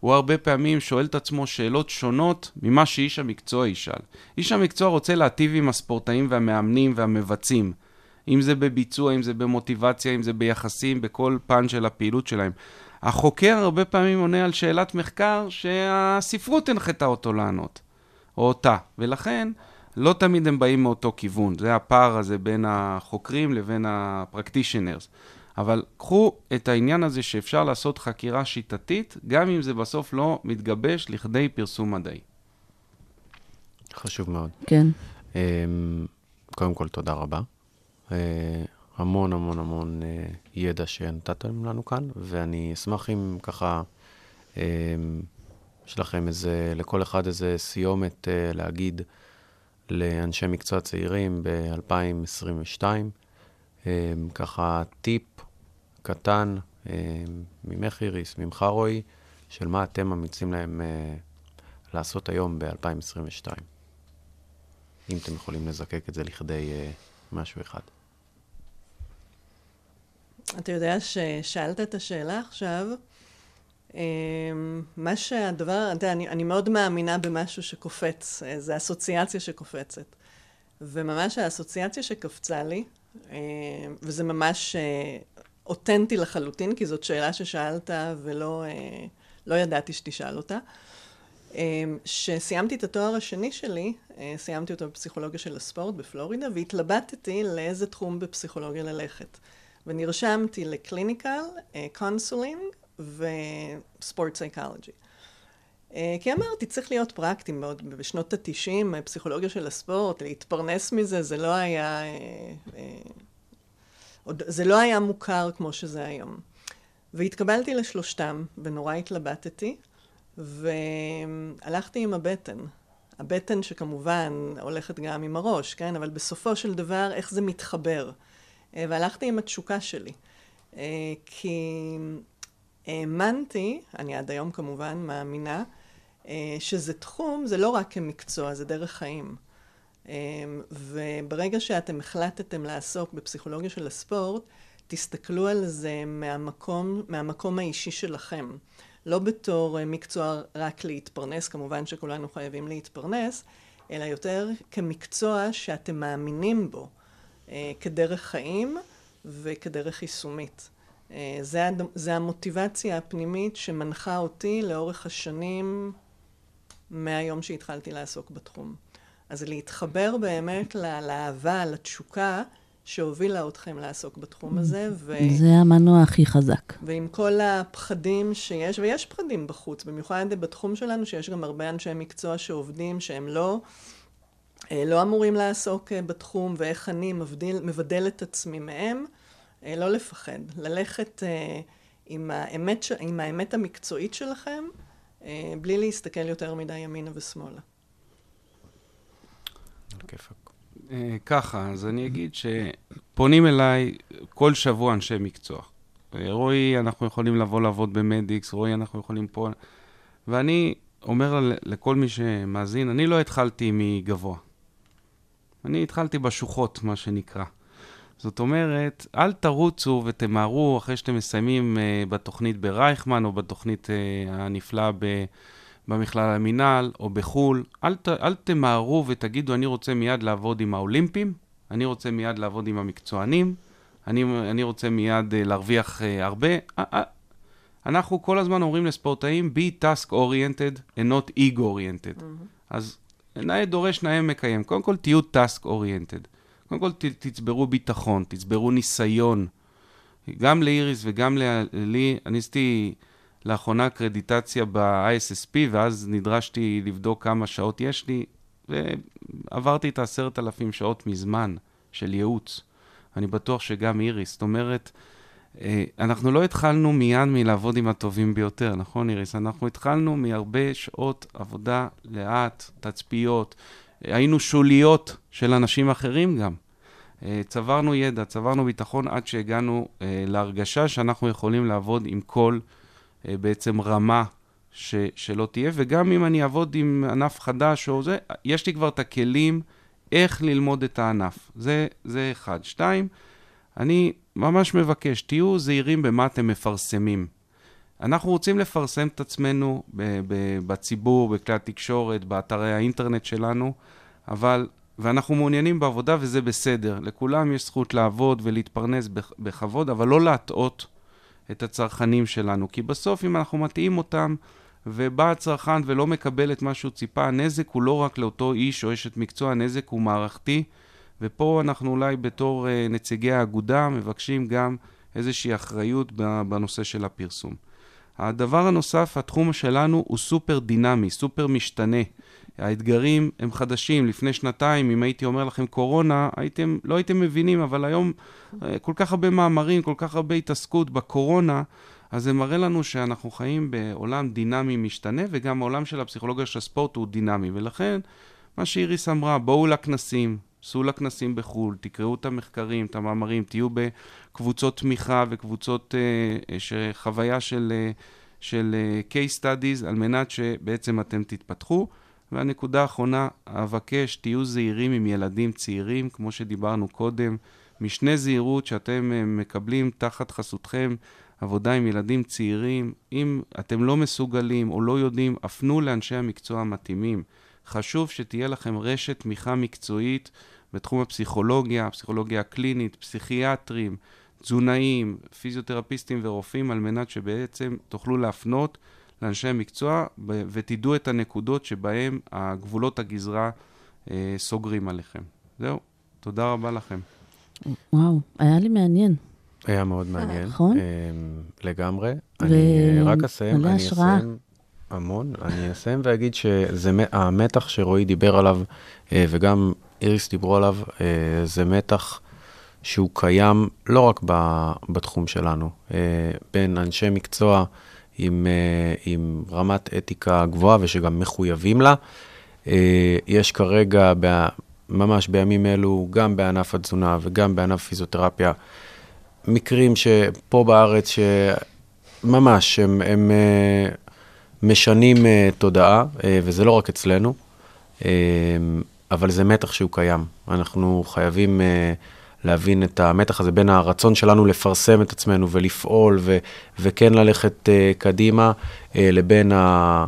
הוא הרבה פעמים שואל את עצמו שאלות שונות ממה שאיש המקצוע ישאל. איש המקצוע רוצה להטיב עם הספורטאים והמאמנים והמבצעים. אם זה בביצוע, אם זה במוטיבציה, אם זה ביחסים, בכל פן של הפעילות שלהם. החוקר הרבה פעמים עונה על שאלת מחקר שהספרות הנחתה אותו לענות, או אותה, ולכן לא תמיד הם באים מאותו כיוון. זה הפער הזה בין החוקרים לבין הפרקטישנרס. אבל קחו את העניין הזה שאפשר לעשות חקירה שיטתית, גם אם זה בסוף לא מתגבש לכדי פרסום מדעי. חשוב מאוד. כן. אמ, קודם כל, תודה רבה. אה, המון המון המון אה, ידע שנתתם לנו כאן, ואני אשמח אם ככה, אה, יש לכם איזה, לכל אחד איזה סיומת אה, להגיד לאנשי מקצוע צעירים ב-2022, אה, ככה טיפ קטן אה, ממך איריס, ממך רועי, של מה אתם ממליצים להם אה, לעשות היום ב-2022. אם אתם יכולים לזקק את זה לכדי אה, משהו אחד. אתה יודע ששאלת את השאלה עכשיו, אמ, מה שהדבר, אתה יודע, אני, אני מאוד מאמינה במשהו שקופץ, זה אסוציאציה שקופצת. וממש האסוציאציה שקפצה לי, אמ, וזה ממש אה, אותנטי לחלוטין, כי זאת שאלה ששאלת ולא אה, לא ידעתי שתשאל אותה. כשסיימתי את התואר השני שלי, סיימתי אותו בפסיכולוגיה של הספורט בפלורידה, והתלבטתי לאיזה תחום בפסיכולוגיה ללכת. ונרשמתי ל clinical, counseling ו sport psychology. כי אמרתי, צריך להיות פרקטי מאוד. בשנות ה-90, פסיכולוגיה של הספורט, להתפרנס מזה, זה לא היה... זה לא היה מוכר כמו שזה היום. והתקבלתי לשלושתם, ונורא התלבטתי, והלכתי עם הבטן. הבטן שכמובן הולכת גם עם הראש, כן? אבל בסופו של דבר, איך זה מתחבר. והלכתי עם התשוקה שלי. כי האמנתי, אני עד היום כמובן מאמינה, שזה תחום, זה לא רק כמקצוע, זה דרך חיים. וברגע שאתם החלטתם לעסוק בפסיכולוגיה של הספורט, תסתכלו על זה מהמקום, מהמקום האישי שלכם. לא בתור מקצוע רק להתפרנס, כמובן שכולנו חייבים להתפרנס, אלא יותר כמקצוע שאתם מאמינים בו, כדרך חיים וכדרך יישומית. זה, זה המוטיבציה הפנימית שמנחה אותי לאורך השנים מהיום שהתחלתי לעסוק בתחום. אז להתחבר באמת לאהבה, לתשוקה, שהובילה אתכם לעסוק בתחום הזה. ו... זה המנוע הכי חזק. ועם כל הפחדים שיש, ויש פחדים בחוץ, במיוחד בתחום שלנו, שיש גם הרבה אנשי מקצוע שעובדים, שהם לא, לא אמורים לעסוק בתחום, ואיך אני מבדיל, מבדל את עצמי מהם, לא לפחד. ללכת עם האמת, עם האמת המקצועית שלכם, בלי להסתכל יותר מדי ימינה ושמאלה. ככה, אז אני אגיד שפונים אליי כל שבוע אנשי מקצוע. רועי, אנחנו יכולים לבוא לעבוד במדיקס, רועי, אנחנו יכולים פה... ואני אומר לכל מי שמאזין, אני לא התחלתי מגבוה. אני התחלתי בשוחות, מה שנקרא. זאת אומרת, אל תרוצו ותמהרו אחרי שאתם מסיימים uh, בתוכנית ברייכמן או בתוכנית uh, הנפלאה ב... במכלל המינהל או בחו"ל, אל, ת, אל תמהרו ותגידו, אני רוצה מיד לעבוד עם האולימפים, אני רוצה מיד לעבוד עם המקצוענים, אני, אני רוצה מיד uh, להרוויח uh, הרבה. Uh, uh, אנחנו כל הזמן אומרים לספורטאים, be task oriented and not ego oriented. Mm-hmm. אז נאה דורש, נאה מקיים. קודם כל, תהיו task oriented. קודם כל, ת, תצברו ביטחון, תצברו ניסיון. גם לאיריס וגם לי, אני עשיתי... לאחרונה קרדיטציה ב-ISSP, ואז נדרשתי לבדוק כמה שעות יש לי, ועברתי את העשרת אלפים שעות מזמן של ייעוץ. אני בטוח שגם איריס. זאת אומרת, אנחנו לא התחלנו מיד מלעבוד עם הטובים ביותר, נכון איריס? אנחנו התחלנו מהרבה שעות עבודה לאט, תצפיות, היינו שוליות של אנשים אחרים גם. אה, צברנו ידע, צברנו ביטחון עד שהגענו אה, להרגשה שאנחנו יכולים לעבוד עם כל... אה, בעצם רמה ש, שלא תהיה, וגם אם אני אעבוד עם ענף חדש או זה, יש לי כבר את הכלים איך ללמוד את הענף. זה, זה אחד. שתיים, אני ממש מבקש, תהיו זהירים במה אתם מפרסמים. אנחנו רוצים לפרסם את עצמנו בציבור, בכלי התקשורת, באתרי האינטרנט שלנו, אבל, ואנחנו מעוניינים בעבודה וזה בסדר. לכולם יש זכות לעבוד ולהתפרנס בכבוד, אבל לא להטעות את הצרכנים שלנו. כי בסוף, אם אנחנו מטעים אותם, ובא הצרכן ולא מקבל את מה שהוא ציפה, הנזק הוא לא רק לאותו איש או אשת מקצוע, הנזק הוא מערכתי. ופה אנחנו אולי בתור uh, נציגי האגודה מבקשים גם איזושהי אחריות בנושא של הפרסום. הדבר הנוסף, התחום שלנו הוא סופר דינמי, סופר משתנה. האתגרים הם חדשים. לפני שנתיים, אם הייתי אומר לכם קורונה, הייתם, לא הייתם מבינים, אבל היום אה, כל כך הרבה מאמרים, כל כך הרבה התעסקות בקורונה, אז זה מראה לנו שאנחנו חיים בעולם דינמי משתנה, וגם העולם של הפסיכולוגיה של הספורט הוא דינמי. ולכן, מה שאיריס אמרה, בואו לכנסים, סעו לכנסים בחו"ל, תקראו את המחקרים, את המאמרים, תהיו בקבוצות תמיכה וקבוצות uh, חוויה של, uh, של uh, case studies, על מנת שבעצם אתם תתפתחו. והנקודה האחרונה, אבקש, תהיו זהירים עם ילדים צעירים, כמו שדיברנו קודם, משנה זהירות שאתם אה, מקבלים תחת חסותכם עבודה עם ילדים צעירים. אם אתם לא מסוגלים או לא יודעים, הפנו לאנשי המקצוע המתאימים. חשוב שתהיה לכם רשת תמיכה מקצועית בתחום הפסיכולוגיה, הפסיכולוגיה הקלינית, פסיכיאטרים, תזונאים, פיזיותרפיסטים ורופאים, על מנת שבעצם תוכלו להפנות לאנשי המקצוע ותדעו את הנקודות שבהם הגבולות הגזרה אה, סוגרים עליכם. זהו, תודה רבה לכם. וואו, היה לי מעניין. היה מאוד מעניין. נכון. אה, לגמרי. ו- אני רק אסיים, אני. אסיים המון. אני אסיים ואגיד שהמתח שרועי דיבר עליו, אה, וגם איריס דיברו עליו, אה, זה מתח שהוא קיים לא רק בתחום שלנו, אה, בין אנשי מקצוע עם, עם רמת אתיקה גבוהה ושגם מחויבים לה. יש כרגע, ממש בימים אלו, גם בענף התזונה וגם בענף פיזיותרפיה, מקרים שפה בארץ שממש הם, הם משנים אה, תודעה, אה, וזה לא רק אצלנו, אה, אבל זה מתח שהוא קיים. אנחנו חייבים אה, להבין את המתח הזה בין הרצון שלנו לפרסם את עצמנו ולפעול ו, וכן ללכת אה, קדימה, אה, לבין ה...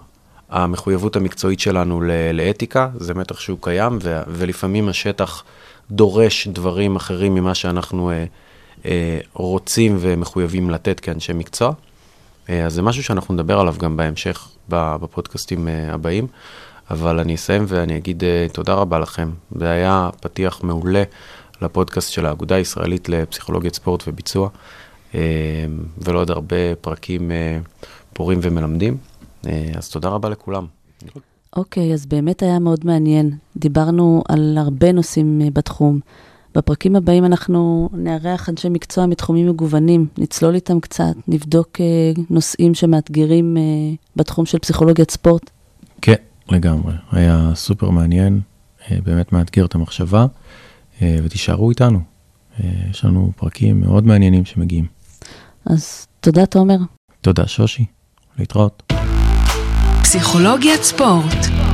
המחויבות המקצועית שלנו ל- לאתיקה, זה מתח שהוא קיים, ו- ולפעמים השטח דורש דברים אחרים ממה שאנחנו אה, אה, רוצים ומחויבים לתת כאנשי מקצוע. אה, אז זה משהו שאנחנו נדבר עליו גם בהמשך בפודקאסטים אה, הבאים, אבל אני אסיים ואני אגיד אה, תודה רבה לכם. זה היה פתיח מעולה לפודקאסט של האגודה הישראלית לפסיכולוגיית ספורט וביצוע, ולעוד הרבה פרקים פורים ומלמדים. אז תודה רבה לכולם. אוקיי, אז באמת היה מאוד מעניין. דיברנו על הרבה נושאים בתחום. בפרקים הבאים אנחנו נארח אנשי מקצוע מתחומים מגוונים, נצלול איתם קצת, נבדוק אה, נושאים שמאתגרים אה, בתחום של פסיכולוגיית ספורט. כן, לגמרי. היה סופר מעניין, אה, באמת מאתגר את המחשבה, אה, ותישארו איתנו. אה, יש לנו פרקים מאוד מעניינים שמגיעים. אז תודה, תומר. תודה, שושי. להתראות. פסיכולוגיית ספורט.